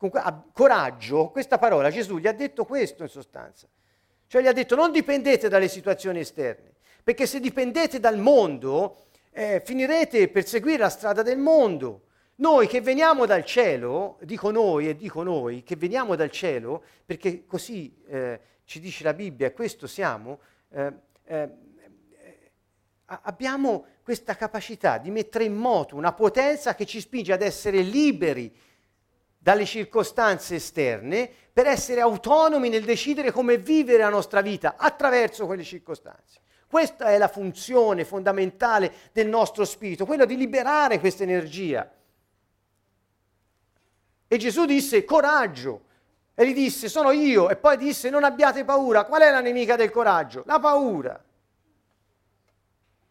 Comunque, coraggio, questa parola Gesù gli ha detto questo in sostanza. Cioè gli ha detto non dipendete dalle situazioni esterne, perché se dipendete dal mondo eh, finirete per seguire la strada del mondo. Noi che veniamo dal cielo, dico noi e dico noi, che veniamo dal cielo, perché così eh, ci dice la Bibbia, e questo siamo, eh, eh abbiamo questa capacità di mettere in moto una potenza che ci spinge ad essere liberi dalle circostanze esterne per essere autonomi nel decidere come vivere la nostra vita attraverso quelle circostanze. Questa è la funzione fondamentale del nostro spirito, quella di liberare questa energia. E Gesù disse coraggio, e gli disse sono io, e poi disse non abbiate paura. Qual è la nemica del coraggio? La paura.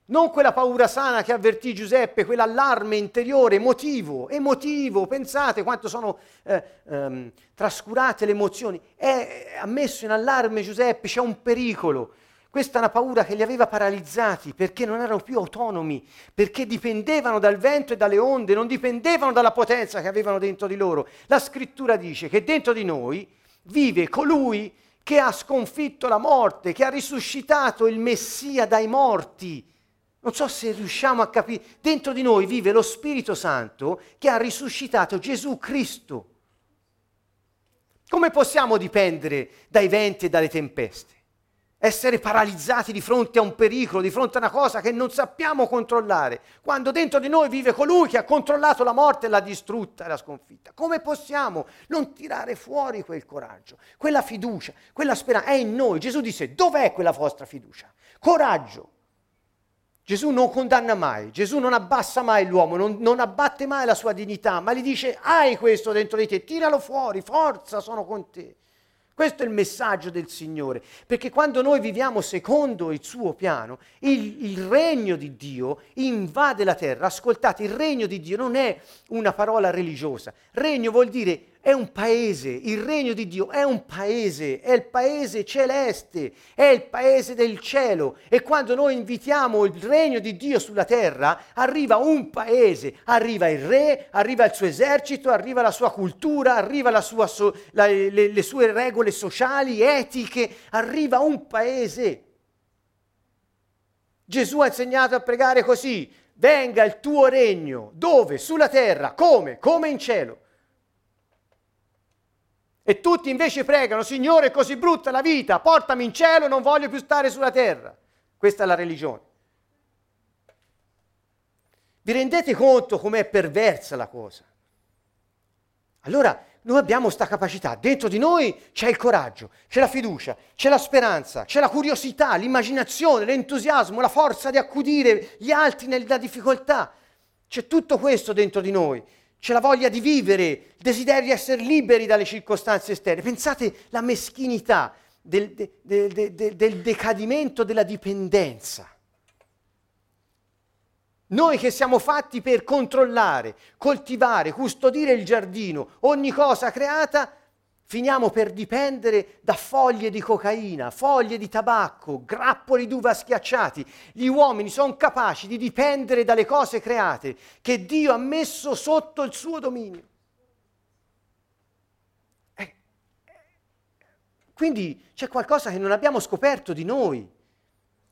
Non quella paura sana che avvertì Giuseppe, quell'allarme interiore, emotivo, emotivo, pensate quanto sono eh, ehm, trascurate le emozioni. È, ha messo in allarme Giuseppe, c'è un pericolo. Questa è una paura che li aveva paralizzati perché non erano più autonomi, perché dipendevano dal vento e dalle onde, non dipendevano dalla potenza che avevano dentro di loro. La scrittura dice che dentro di noi vive colui che ha sconfitto la morte, che ha risuscitato il Messia dai morti non so se riusciamo a capire, dentro di noi vive lo Spirito Santo che ha risuscitato Gesù Cristo. Come possiamo dipendere dai venti e dalle tempeste? Essere paralizzati di fronte a un pericolo, di fronte a una cosa che non sappiamo controllare, quando dentro di noi vive colui che ha controllato la morte l'ha distrutta e l'ha sconfitta. Come possiamo non tirare fuori quel coraggio, quella fiducia, quella speranza? È in noi. Gesù disse, dov'è quella vostra fiducia? Coraggio. Gesù non condanna mai, Gesù non abbassa mai l'uomo, non, non, abbatte mai la sua dignità, ma gli dice hai questo dentro di te, tiralo fuori, forza, sono con te. Questo è il messaggio del Signore, perché quando noi viviamo secondo il suo piano, il, il, regno di Dio invade la terra. Ascoltate, il regno di Dio non è una parola religiosa, regno vuol dire è un paese, il regno di Dio è un paese, è il paese celeste, è il paese del cielo. E quando noi invitiamo il regno di Dio sulla terra, arriva un paese, arriva il re, arriva il suo esercito, arriva la sua cultura, arriva sua so, la, le, le sue regole sociali, etiche, arriva un paese. Gesù ha insegnato a pregare così, venga il tuo regno, dove? Sulla terra, come? Come in cielo. E tutti invece pregano, Signore è così brutta la vita, portami in cielo, non voglio più stare sulla terra. Questa è la religione. Vi rendete conto com'è perversa la cosa? Allora, noi abbiamo questa capacità, dentro di noi c'è il coraggio, c'è la fiducia, c'è la speranza, c'è la curiosità, l'immaginazione, l'entusiasmo, la forza di accudire gli altri nella difficoltà. C'è tutto questo dentro di noi c'è la voglia di vivere, il desiderio di essere liberi dalle circostanze esterne. Pensate la meschinità del, de, de, de, del decadimento della dipendenza. Noi che siamo fatti per controllare, coltivare, custodire il giardino, ogni cosa creata finiamo per dipendere da foglie di cocaina, foglie di tabacco, grappoli d'uva schiacciati. Gli uomini sono capaci di dipendere dalle cose create che Dio ha messo sotto il suo dominio. Eh, quindi c'è qualcosa che non abbiamo scoperto di noi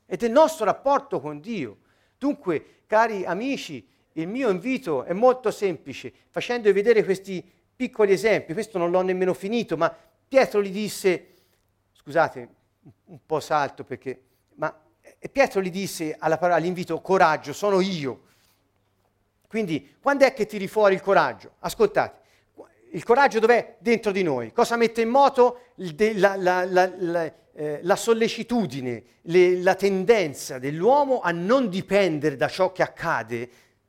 e del nostro rapporto con Dio. Dunque, cari amici, il mio invito è molto semplice, facendovi vedere questi piccoli esempi, questo non l'ho nemmeno finito, ma Pietro gli disse, scusate, un po' salto perché, ma Pietro gli disse parola, all'invito, coraggio, sono io. Quindi, quando è che tiri fuori il coraggio? Ascoltate, il coraggio dov'è? Dentro di noi. Cosa mette in moto? La, la, la, eh, la sollecitudine, le, la tendenza dell'uomo a non dipendere da ciò che accade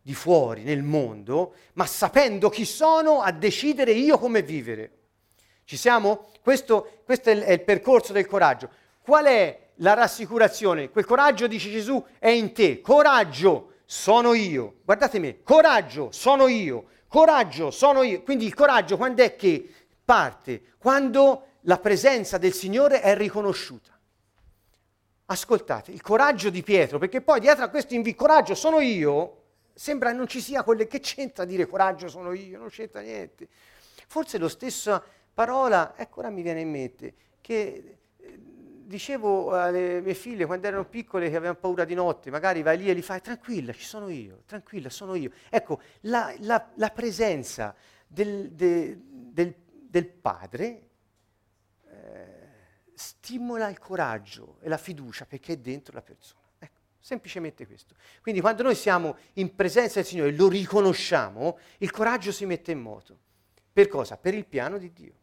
di fuori nel mondo, ma sapendo chi sono a decidere io come vivere. Ci siamo? Questo, questo è il percorso del coraggio. Qual è la rassicurazione? Quel coraggio, dice Gesù, è in te. Coraggio, sono io. Guardate me, coraggio, sono io. Coraggio, sono io. Quindi il coraggio quando è che parte? Quando la presenza del Signore è riconosciuta. Ascoltate, il coraggio di Pietro, perché poi dietro a questo invito, coraggio sono io, sembra non ci sia quelle che c'entra dire coraggio sono io, non c'entra niente. Forse lo stesso parola, ecco ora mi viene in mente, che eh, dicevo alle mie figlie quando erano piccole che avevano paura di notte, magari vai lì e gli fai tranquilla, ci sono io, tranquilla, sono io. Ecco, la, la, la presenza del, de, del, del padre eh, stimola il coraggio e la fiducia perché è dentro la persona. Semplicemente questo. Quindi quando noi siamo in presenza del Signore e lo riconosciamo, il coraggio si mette in moto. Per cosa? Per il piano di Dio.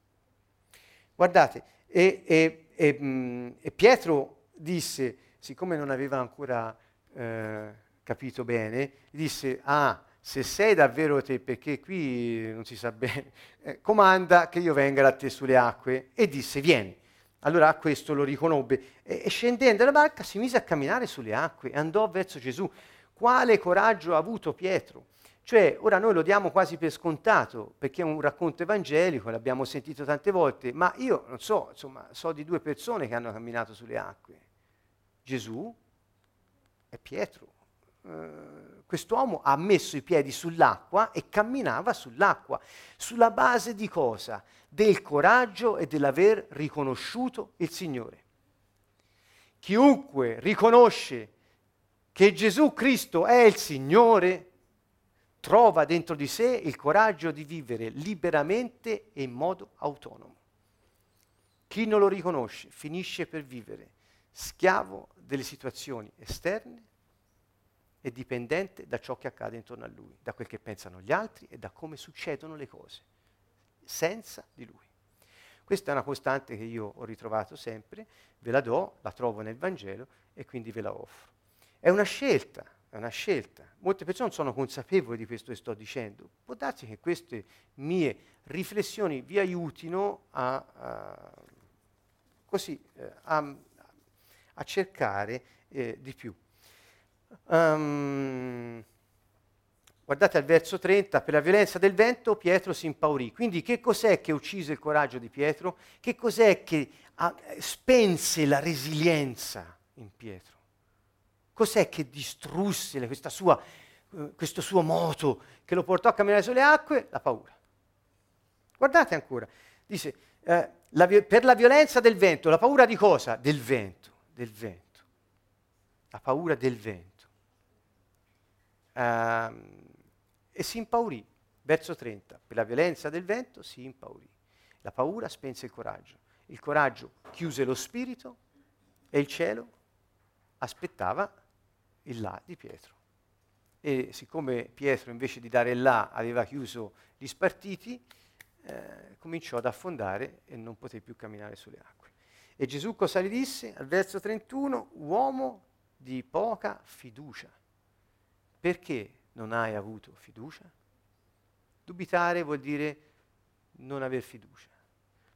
Guardate, e, e, e, mh, mm, e Pietro disse, siccome non aveva ancora eh, capito bene, disse, ah, se sei davvero te, perché qui non si sa bene, eh, comanda che io venga da te sulle acque. E disse, vieni. Allora questo lo riconobbe e scendendo dalla barca si mise a camminare sulle acque e andò verso Gesù. Quale coraggio ha avuto Pietro? Cioè, ora noi lo diamo quasi per scontato, perché è un racconto evangelico, l'abbiamo sentito tante volte, ma io non so, insomma, so di due persone che hanno camminato sulle acque. Gesù e Pietro. Uh, quest'uomo ha messo i piedi sull'acqua e camminava sull'acqua. Sulla base di cosa? Del coraggio e dell'aver riconosciuto il Signore. Chiunque riconosce che Gesù Cristo è il Signore, trova dentro di sé il coraggio di vivere liberamente e in modo autonomo. Chi non lo riconosce finisce per vivere schiavo delle situazioni esterne e dipendente da ciò che accade intorno a lui, da quel che pensano gli altri e da come succedono le cose senza di lui. Questa è una costante che io ho ritrovato sempre, ve la do, la trovo nel Vangelo e quindi ve la offro. È una scelta, è una scelta. Molte persone sono consapevoli di questo che sto dicendo. Può darsi che queste mie riflessioni vi aiutino a, a, così, eh, a, a cercare eh, di più. Um, Guardate al verso 30, per la violenza del vento Pietro si impaurì. Quindi che cos'è che uccise il coraggio di Pietro? Che cos'è che ha, spense la resilienza in Pietro? Cos'è che distrusse sua, uh, questo suo moto che lo portò a camminare sulle acque? La paura. Guardate ancora, dice, eh, la, per la violenza del vento, la paura di cosa? Del vento, del vento. La paura del vento. Uh, e si impaurì. Verso 30, per la violenza del vento si impaurì. La paura spense il coraggio. Il coraggio chiuse lo spirito e il cielo aspettava il là di Pietro. E siccome Pietro invece di dare il là aveva chiuso gli spartiti, eh, cominciò ad affondare e non poté più camminare sulle acque. E Gesù cosa gli disse? Al verso 31, uomo di poca fiducia. Perché non hai avuto fiducia? Dubitare vuol dire non aver fiducia.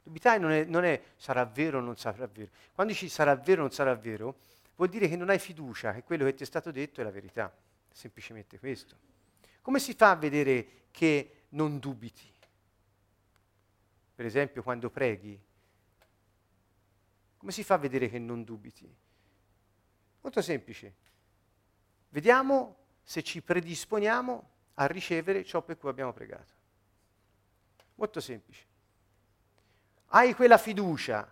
Dubitare non è, non è sarà vero o non sarà vero. Quando dici sarà vero o non sarà vero, vuol dire che non hai fiducia che quello che ti è stato detto è la verità. Semplicemente questo. Come si fa a vedere che non dubiti? per esempio quando preghi? Come si fa a vedere che non dubiti? Molto semplice. Vediamo se ci predisponiamo a ricevere ciò per cui abbiamo pregato. Molto semplice. Hai quella fiducia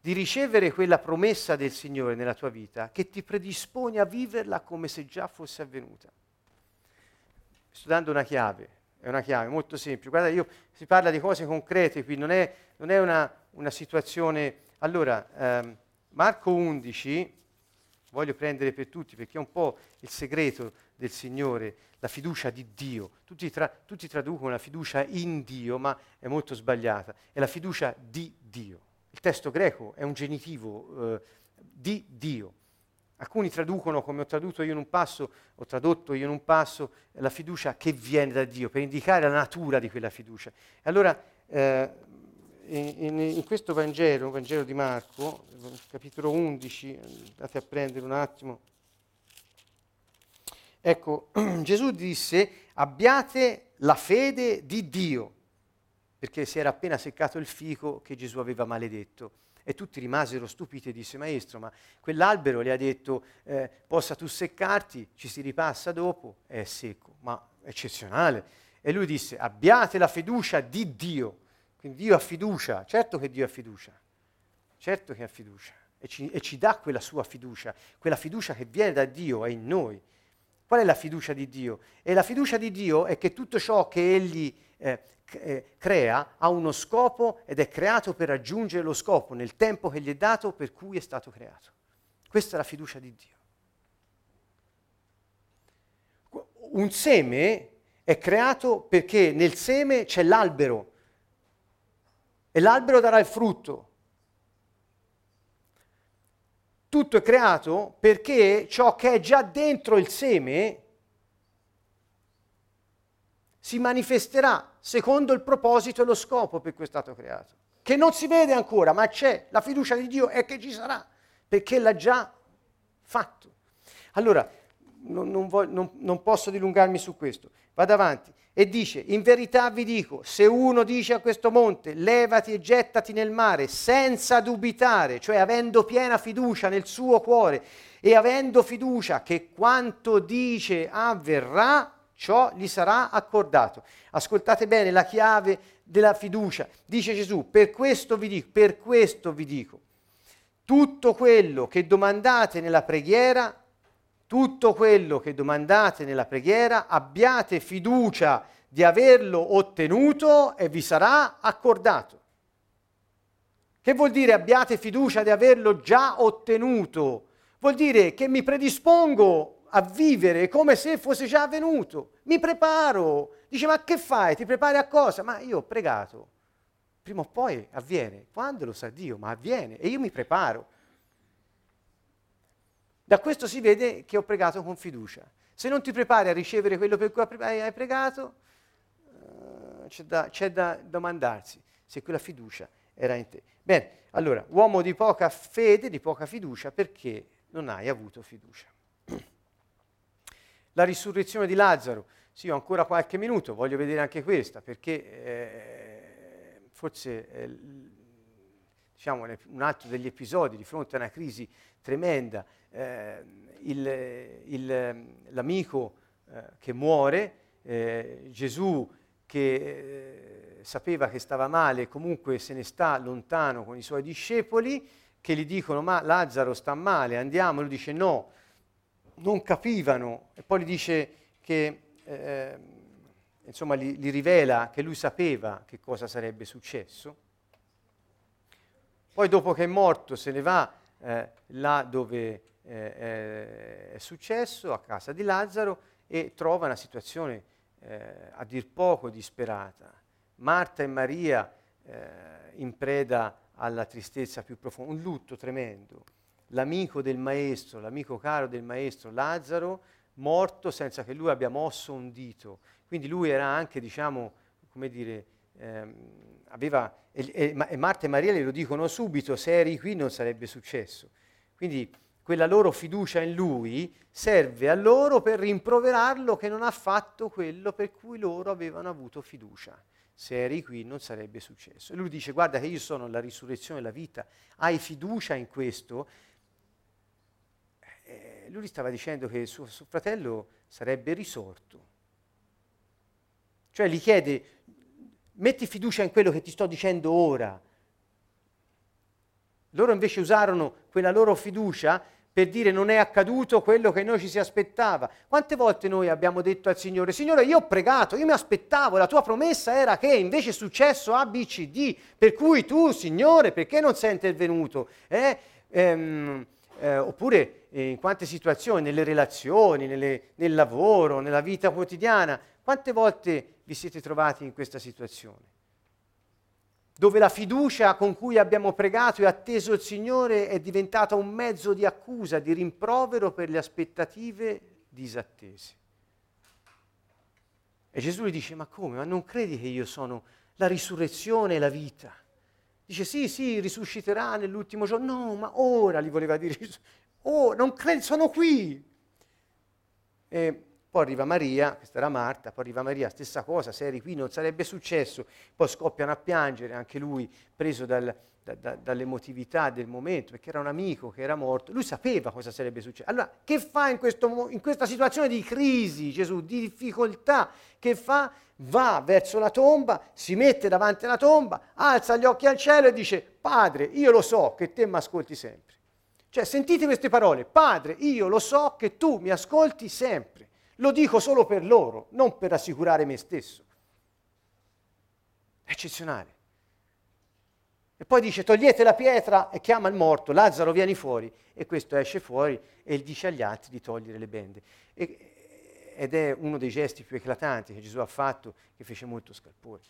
di ricevere quella promessa del Signore nella tua vita che ti predispone a viverla come se già fosse avvenuta. Sto dando una chiave, è una chiave molto semplice. Guarda, io, si parla di cose concrete qui, non è, non è una, una, situazione... Allora, ehm, Marco 11, voglio prendere per tutti perché è un po' il segreto del Signore, la fiducia di Dio. Tutti, tra, tutti traducono la fiducia in Dio, ma è molto sbagliata. È la fiducia di Dio. Il testo greco è un genitivo eh, di Dio. Alcuni traducono, come ho tradotto io in un passo, ho tradotto io in un passo, la fiducia che viene da Dio, per indicare la natura di quella fiducia. Allora, eh, in, in, questo Vangelo, Vangelo di Marco, capitolo 11, andate a prendere un attimo, Ecco, Gesù disse abbiate la fede di Dio, perché si era appena seccato il fico che Gesù aveva maledetto. E tutti rimasero stupiti e disse, maestro, ma quell'albero le ha detto, eh, possa tu seccarti, ci si ripassa dopo, è secco, ma eccezionale. E lui disse, abbiate la fiducia di Dio. Quindi Dio ha fiducia, certo che Dio ha fiducia, certo che ha fiducia. E ci, e ci dà quella sua fiducia, quella fiducia che viene da Dio, è in noi. Qual è la fiducia di Dio? E la fiducia di Dio è che tutto ciò che Egli eh, eh, crea ha uno scopo ed è creato per raggiungere lo scopo nel tempo che gli è dato per cui è stato creato. Questa è la fiducia di Dio. Un seme è creato perché nel seme c'è l'albero e l'albero darà il frutto. Tutto è creato perché ciò che è già dentro il seme si manifesterà secondo il proposito e lo scopo per cui è stato creato, che non si vede ancora, ma c'è. La fiducia di Dio è che ci sarà, perché l'ha già fatto. Allora, non, non, voglio, non, non posso dilungarmi su questo. Vado avanti e dice, in verità vi dico, se uno dice a questo monte, levati e gettati nel mare, senza dubitare, cioè avendo piena fiducia nel suo cuore e avendo fiducia che quanto dice avverrà, ciò gli sarà accordato. Ascoltate bene la chiave della fiducia. Dice Gesù, per questo vi dico, per questo vi dico, tutto quello che domandate nella preghiera, tutto quello che domandate nella preghiera, abbiate fiducia di averlo ottenuto e vi sarà accordato. Che vuol dire abbiate fiducia di averlo già ottenuto? Vuol dire che mi predispongo a vivere come se fosse già avvenuto. Mi preparo. Dice, ma che fai? Ti prepari a cosa? Ma io ho pregato. Prima o poi avviene. Quando lo sa Dio? Ma avviene. E io mi preparo. Da questo si vede che ho pregato con fiducia. Se non ti prepari a ricevere quello per cui hai pregato, uh, c'è, da, c'è da domandarsi se quella fiducia era in te. Bene, allora, uomo di poca fede, di poca fiducia, perché non hai avuto fiducia? La risurrezione di Lazzaro, sì, ho ancora qualche minuto, voglio vedere anche questa, perché eh, forse eh, diciamo, un altro degli episodi di fronte a una crisi tremenda, eh, il, il, l'amico eh, che muore, eh, Gesù che eh, sapeva che stava male, comunque se ne sta lontano con i suoi discepoli, che gli dicono ma Lazzaro sta male, andiamo, lui dice no, non capivano, e poi gli dice che, eh, insomma, gli, gli rivela che lui sapeva che cosa sarebbe successo. Poi dopo che è morto se ne va eh, là dove eh, è successo, a casa di Lazzaro, e trova una situazione eh, a dir poco disperata. Marta e Maria eh, in preda alla tristezza più profonda, un lutto tremendo. L'amico del maestro, l'amico caro del maestro Lazzaro, morto senza che lui abbia mosso un dito. Quindi lui era anche, diciamo, come dire, ehm, aveva, e, e, Marta e Maria glielo dicono subito, se eri qui non sarebbe successo. Quindi quella loro fiducia in lui serve a loro per rimproverarlo che non ha fatto quello per cui loro avevano avuto fiducia. se eri qui non sarebbe successo. E lui dice, guarda che io sono la risurrezione e la vita, hai fiducia in questo? E lui stava dicendo che suo, suo fratello sarebbe risorto. Cioè gli chiede, metti fiducia in quello che ti sto dicendo ora. Loro invece usarono quella loro fiducia per dire non è accaduto quello che noi ci si aspettava. Quante volte noi abbiamo detto al Signore, Signore io ho pregato, io mi aspettavo, la tua promessa era che invece è successo A, B, C, D, per cui tu, Signore, perché non sei intervenuto? Eh? Ehm, eh, oppure eh, in quante situazioni, nelle relazioni, nelle, nel lavoro, nella vita quotidiana, quante volte vi siete trovati in questa situazione? dove la fiducia con cui abbiamo pregato e atteso il Signore è diventata un mezzo di accusa, di rimprovero per le aspettative disattese. E Gesù gli dice, ma come? Ma non credi che io sono la risurrezione e la vita? Dice, sì, sì, risusciterà nell'ultimo giorno. No, ma ora gli voleva dire, oh, non credi, sono qui. E poi arriva Maria, questa era Marta, poi arriva Maria, stessa cosa, se eri qui non sarebbe successo, poi scoppiano a piangere, anche lui preso dal, da, da, dall'emotività del momento, perché era un amico che era morto, lui sapeva cosa sarebbe successo. Allora, che fa in, questo, in questa situazione di crisi, Gesù, di difficoltà? Che fa? Va verso la tomba, si mette davanti alla tomba, alza gli occhi al cielo e dice, Padre, io lo so che te mi ascolti sempre. Cioè, sentite queste parole, Padre, io lo so che tu mi ascolti sempre. Lo dico solo per loro, non per assicurare me stesso. Eccezionale. E poi dice togliete la pietra e chiama il morto, Lazzaro vieni fuori. E questo esce fuori e dice agli altri di togliere le bende. E, ed è uno dei gesti più eclatanti che Gesù ha fatto, che fece molto scalpore.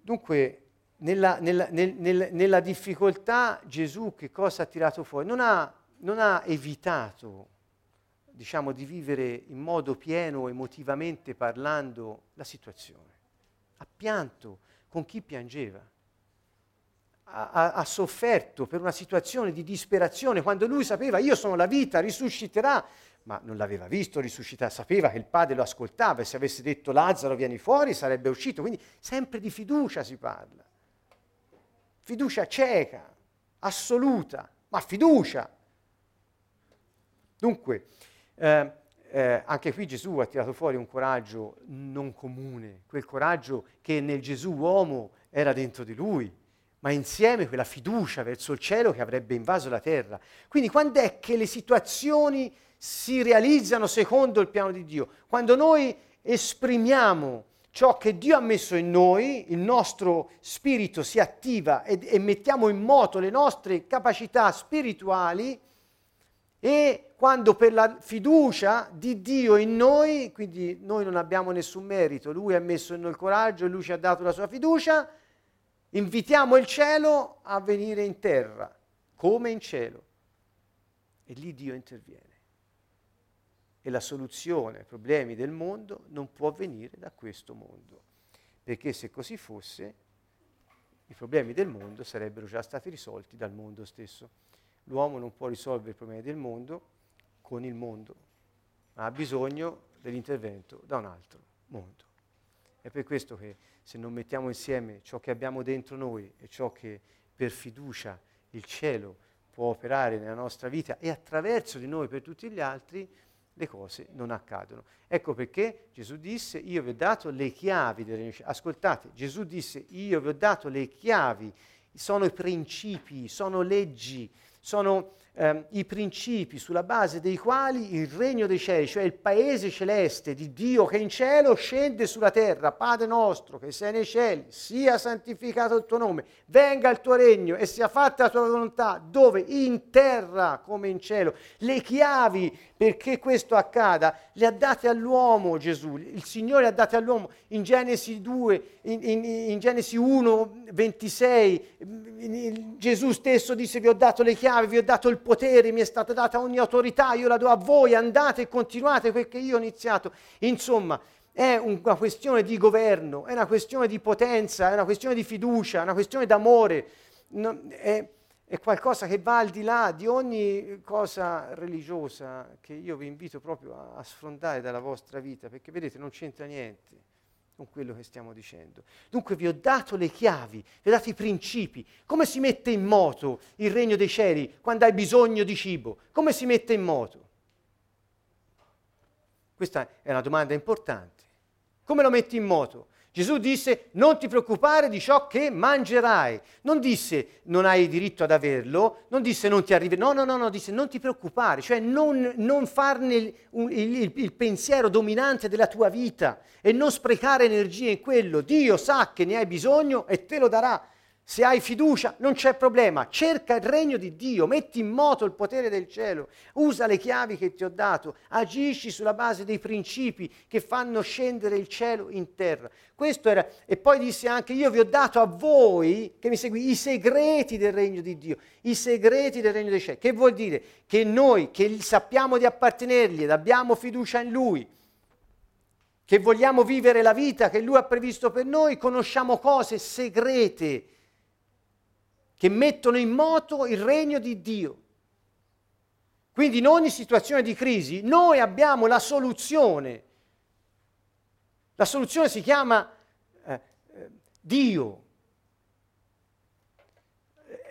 Dunque, nella, nella, nel, nel, nella difficoltà Gesù che cosa ha tirato fuori? Non ha, non ha evitato diciamo, di vivere in modo pieno, emotivamente parlando, la situazione. Ha pianto con chi piangeva. Ha, ha, ha, sofferto per una situazione di disperazione quando lui sapeva io sono la vita, risusciterà, ma non l'aveva visto risuscitare, sapeva che il padre lo ascoltava e se avesse detto Lazzaro vieni fuori sarebbe uscito, quindi sempre di fiducia si parla. Fiducia cieca, assoluta, ma fiducia. Dunque, eh, eh, anche qui Gesù ha tirato fuori un coraggio non comune, quel coraggio che nel Gesù uomo era dentro di lui, ma insieme quella fiducia verso il cielo che avrebbe invaso la terra. Quindi quando è che le situazioni si realizzano secondo il piano di Dio? Quando noi esprimiamo ciò che Dio ha messo in noi, il nostro spirito si attiva e, e mettiamo in moto le nostre capacità spirituali e quando per la fiducia di Dio in noi, quindi noi non abbiamo nessun merito, Lui ha messo in noi il coraggio e Lui ci ha dato la sua fiducia, invitiamo il cielo a venire in terra, come in cielo. E lì Dio interviene. E la soluzione ai problemi del mondo non può venire da questo mondo, perché se così fosse, i problemi del mondo sarebbero già stati risolti dal mondo stesso l'uomo non può risolvere i problemi del mondo con il mondo, ma ha bisogno dell'intervento da un altro mondo. È per questo che se non mettiamo insieme ciò che abbiamo dentro noi e ciò che per fiducia il cielo può operare nella nostra vita e attraverso di noi per tutti gli altri, le cose non accadono. Ecco perché Gesù disse, io vi ho dato le chiavi delle Ascoltate, Gesù disse, io vi ho dato le chiavi, sono i principi, sono leggi, sono ehm, i principi sulla base dei quali il regno dei cieli, cioè il paese celeste di Dio che in cielo scende sulla terra, Padre nostro che sei nei cieli, sia santificato il tuo nome, venga il tuo regno e sia fatta la tua volontà, dove? In terra come in cielo. Le chiavi perché questo accada le ha date all'uomo Gesù, il Signore ha date all'uomo in Genesi 2, in, in, in Genesi 1, 26, Gesù stesso disse vi ho dato le chiavi, vi ho dato il potere, mi è stata data ogni autorità, io la do a voi, andate e continuate perché io ho iniziato. Insomma, è una questione di governo, è una questione di potenza, è una questione di fiducia, è una questione d'amore. È, è qualcosa che va al di là di ogni cosa religiosa che io vi invito proprio a, a sfrontare dalla vostra vita, perché vedete non c'entra niente, con quello che stiamo dicendo. Dunque vi ho dato le chiavi, vi ho dato i principi. Come si mette in moto il regno dei cieli quando hai bisogno di cibo? Come si mette in moto? Questa è una domanda importante. Come lo metti in moto? Gesù disse non ti preoccupare di ciò che mangerai. Non disse non hai diritto ad averlo, non disse non ti arrivi. No, no, no, no, disse non ti preoccupare, cioè non, non farne il, il, il pensiero dominante della tua vita e non sprecare energie in quello. Dio sa che ne hai bisogno e te lo darà. Se hai fiducia non c'è problema, cerca il regno di Dio, metti in moto il potere del cielo, usa le chiavi che ti ho dato, agisci sulla base dei principi che fanno scendere il cielo in terra. Questo era, e poi disse anche io vi ho dato a voi, che mi segui, i segreti del regno di Dio, i segreti del regno dei cieli. Che vuol dire? Che noi che sappiamo di appartenergli ed abbiamo fiducia in Lui, che vogliamo vivere la vita che Lui ha previsto per noi, conosciamo cose segrete che mettono in moto il regno di Dio. Quindi in ogni situazione di crisi noi abbiamo la soluzione. La soluzione si chiama eh, eh Dio.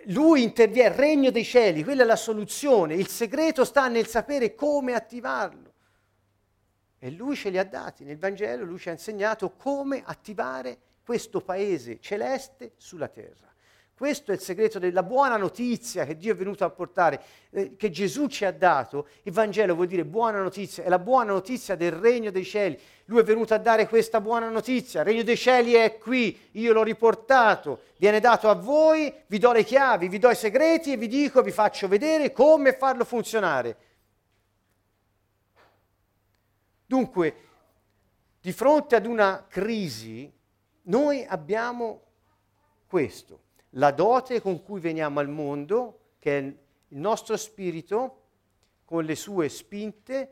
Lui interviene, il regno dei cieli, quella è la soluzione. Il segreto sta nel sapere come attivarlo. E lui ce li ha dati. Nel Vangelo lui ci ha insegnato come attivare questo paese celeste sulla terra. Questo è il segreto della buona notizia che Dio è venuto a portare, eh, che Gesù ci ha dato. Il Vangelo vuol dire buona notizia, è la buona notizia del regno dei cieli. Lui è venuto a dare questa buona notizia. Il regno dei cieli è qui, io l'ho riportato, viene dato a voi, vi do le chiavi, vi do i segreti e vi dico, vi faccio vedere come farlo funzionare. Dunque, di fronte ad una crisi, noi abbiamo questo la dote con cui veniamo al mondo, che è il nostro spirito, con le sue spinte,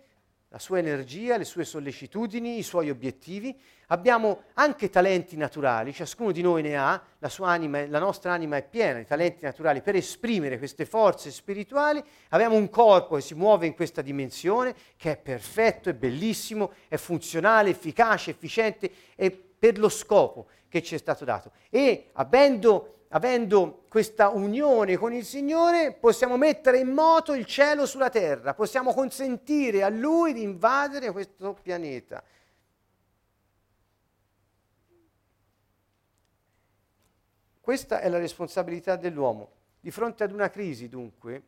la sua energia, le sue sollecitudini, i suoi obiettivi. Abbiamo anche talenti naturali, ciascuno di noi ne ha, la, anima, la nostra anima è piena di talenti naturali per esprimere queste forze spirituali. Abbiamo un corpo che si muove in questa dimensione, che è perfetto, è bellissimo, è funzionale, efficace, efficiente, e per lo scopo che ci è stato dato. E avendo avendo questa unione con il Signore, possiamo mettere in moto il cielo sulla terra, possiamo consentire a Lui di invadere questo pianeta. Questa è la responsabilità dell'uomo. Di fronte ad una crisi, dunque,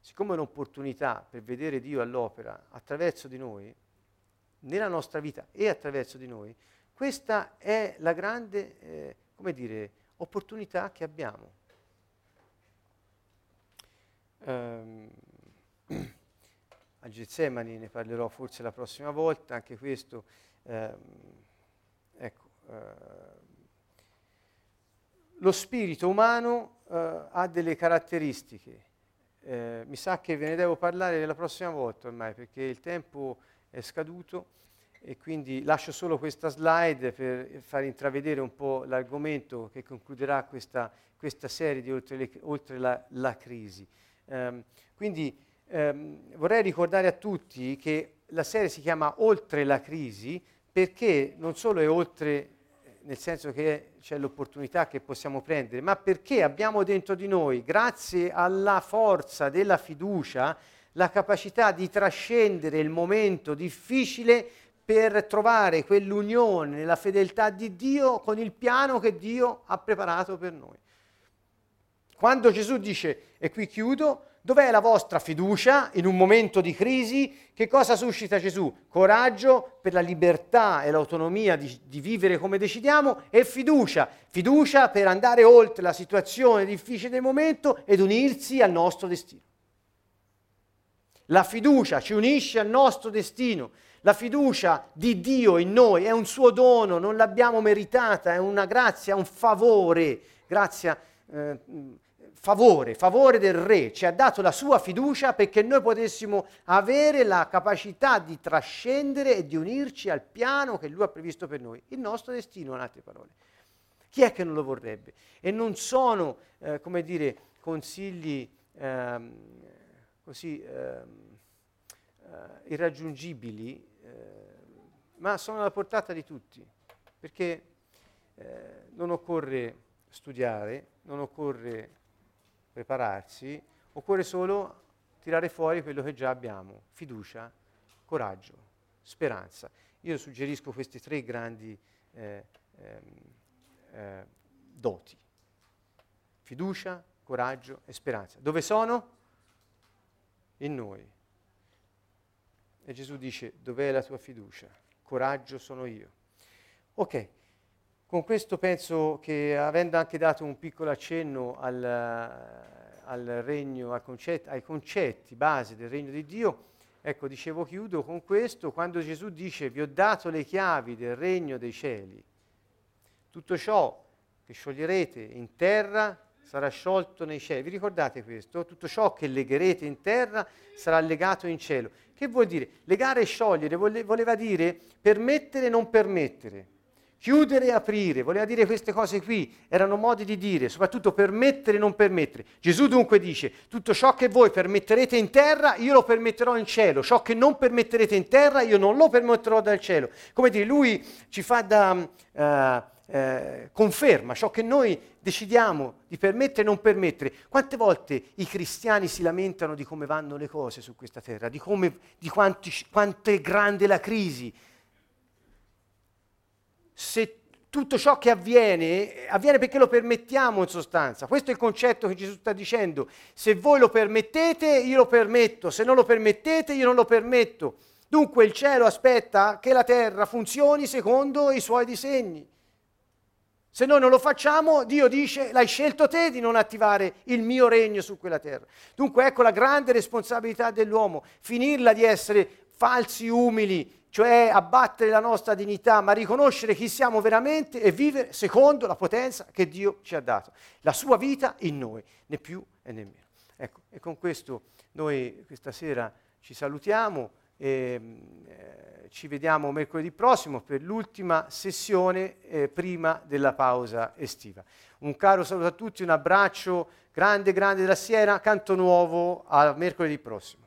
siccome è un'opportunità per vedere Dio all'opera attraverso di noi, nella nostra vita e attraverso di noi, questa è la grande, eh, come dire, opportunità che abbiamo. Um, a Getsemani ne parlerò forse la prossima volta, anche questo, um, ecco, uh, lo spirito umano uh, ha delle caratteristiche. Uh, mi sa che ve ne devo parlare la prossima volta ormai perché il tempo è scaduto e quindi lascio solo questa slide per far intravedere un po' l'argomento che concluderà questa, questa serie di Oltre, le, oltre la, la, crisi. Um, quindi um, vorrei ricordare a tutti che la serie si chiama Oltre la crisi perché non solo è oltre nel senso che c'è l'opportunità che possiamo prendere, ma perché abbiamo dentro di noi, grazie alla forza della fiducia, la capacità di trascendere il momento difficile per trovare quell'unione nella fedeltà di Dio con il piano che Dio ha preparato per noi. Quando Gesù dice, e qui chiudo, dov'è la vostra fiducia in un momento di crisi? Che cosa suscita Gesù? Coraggio per la libertà e l'autonomia di, di vivere come decidiamo e fiducia, fiducia per andare oltre la situazione difficile del momento ed unirsi al nostro destino. La fiducia ci unisce al nostro destino. La fiducia di Dio in noi è un suo dono, non l'abbiamo meritata, è una grazia, un favore, grazia, eh, favore, favore del Re. Ci ha dato la sua fiducia perché noi potessimo avere la capacità di trascendere e di unirci al piano che Lui ha previsto per noi, il nostro destino, in altre parole. Chi è che non lo vorrebbe? E non sono, eh, come dire, consigli ehm, così ehm, eh, ma sono alla portata di tutti. perché eh, non occorre studiare, non occorre prepararsi, occorre solo tirare fuori quello che già abbiamo, fiducia, coraggio, speranza. Io suggerisco questi tre grandi eh, ehm, eh, doti, fiducia, coraggio e speranza. Dove sono? In noi. E Gesù dice, dov'è la tua fiducia? Coraggio sono io. Ok, con questo penso che avendo anche dato un piccolo accenno al, al regno, al concetto, ai concetti base del regno di Dio, ecco, dicevo, chiudo con questo, quando Gesù dice vi ho dato le chiavi del regno dei cieli, tutto ciò che scioglierete in terra sarà sciolto nei cieli. Vi ricordate questo? Tutto ciò che legherete in terra sarà legato in cielo. Che vuol dire? Legare e sciogliere voleva dire permettere e non permettere. Chiudere e aprire, voleva dire queste cose qui, erano modi di dire, soprattutto permettere e non permettere. Gesù dunque dice, tutto ciò che voi permetterete in terra, io lo permetterò in cielo, ciò che non permetterete in terra, io non lo permetterò dal cielo. Come dire, lui ci fa da... Uh, eh, conferma ciò che noi decidiamo di permettere e non permettere. Quante volte i cristiani si lamentano di come vanno le cose su questa terra, di, come, di quanti, quanto è grande la crisi, se tutto ciò che avviene, avviene perché lo permettiamo in sostanza. Questo è il concetto che Gesù sta dicendo. Se voi lo permettete, io lo permetto, se non lo permettete, io non lo permetto. Dunque il cielo aspetta che la terra funzioni secondo i suoi disegni. Se noi non lo facciamo, Dio dice, l'hai scelto te di non attivare il mio regno su quella terra. Dunque ecco la grande responsabilità dell'uomo, finirla di essere falsi umili, cioè abbattere la nostra dignità, ma riconoscere chi siamo veramente e vivere secondo la potenza che Dio ci ha dato, la sua vita in noi, né più e né meno. Ecco, e con questo noi questa sera ci salutiamo e eh, ci vediamo mercoledì prossimo per l'ultima sessione eh, prima della pausa estiva. Un caro saluto a tutti, un abbraccio grande, grande della Siena, canto nuovo a mercoledì prossimo.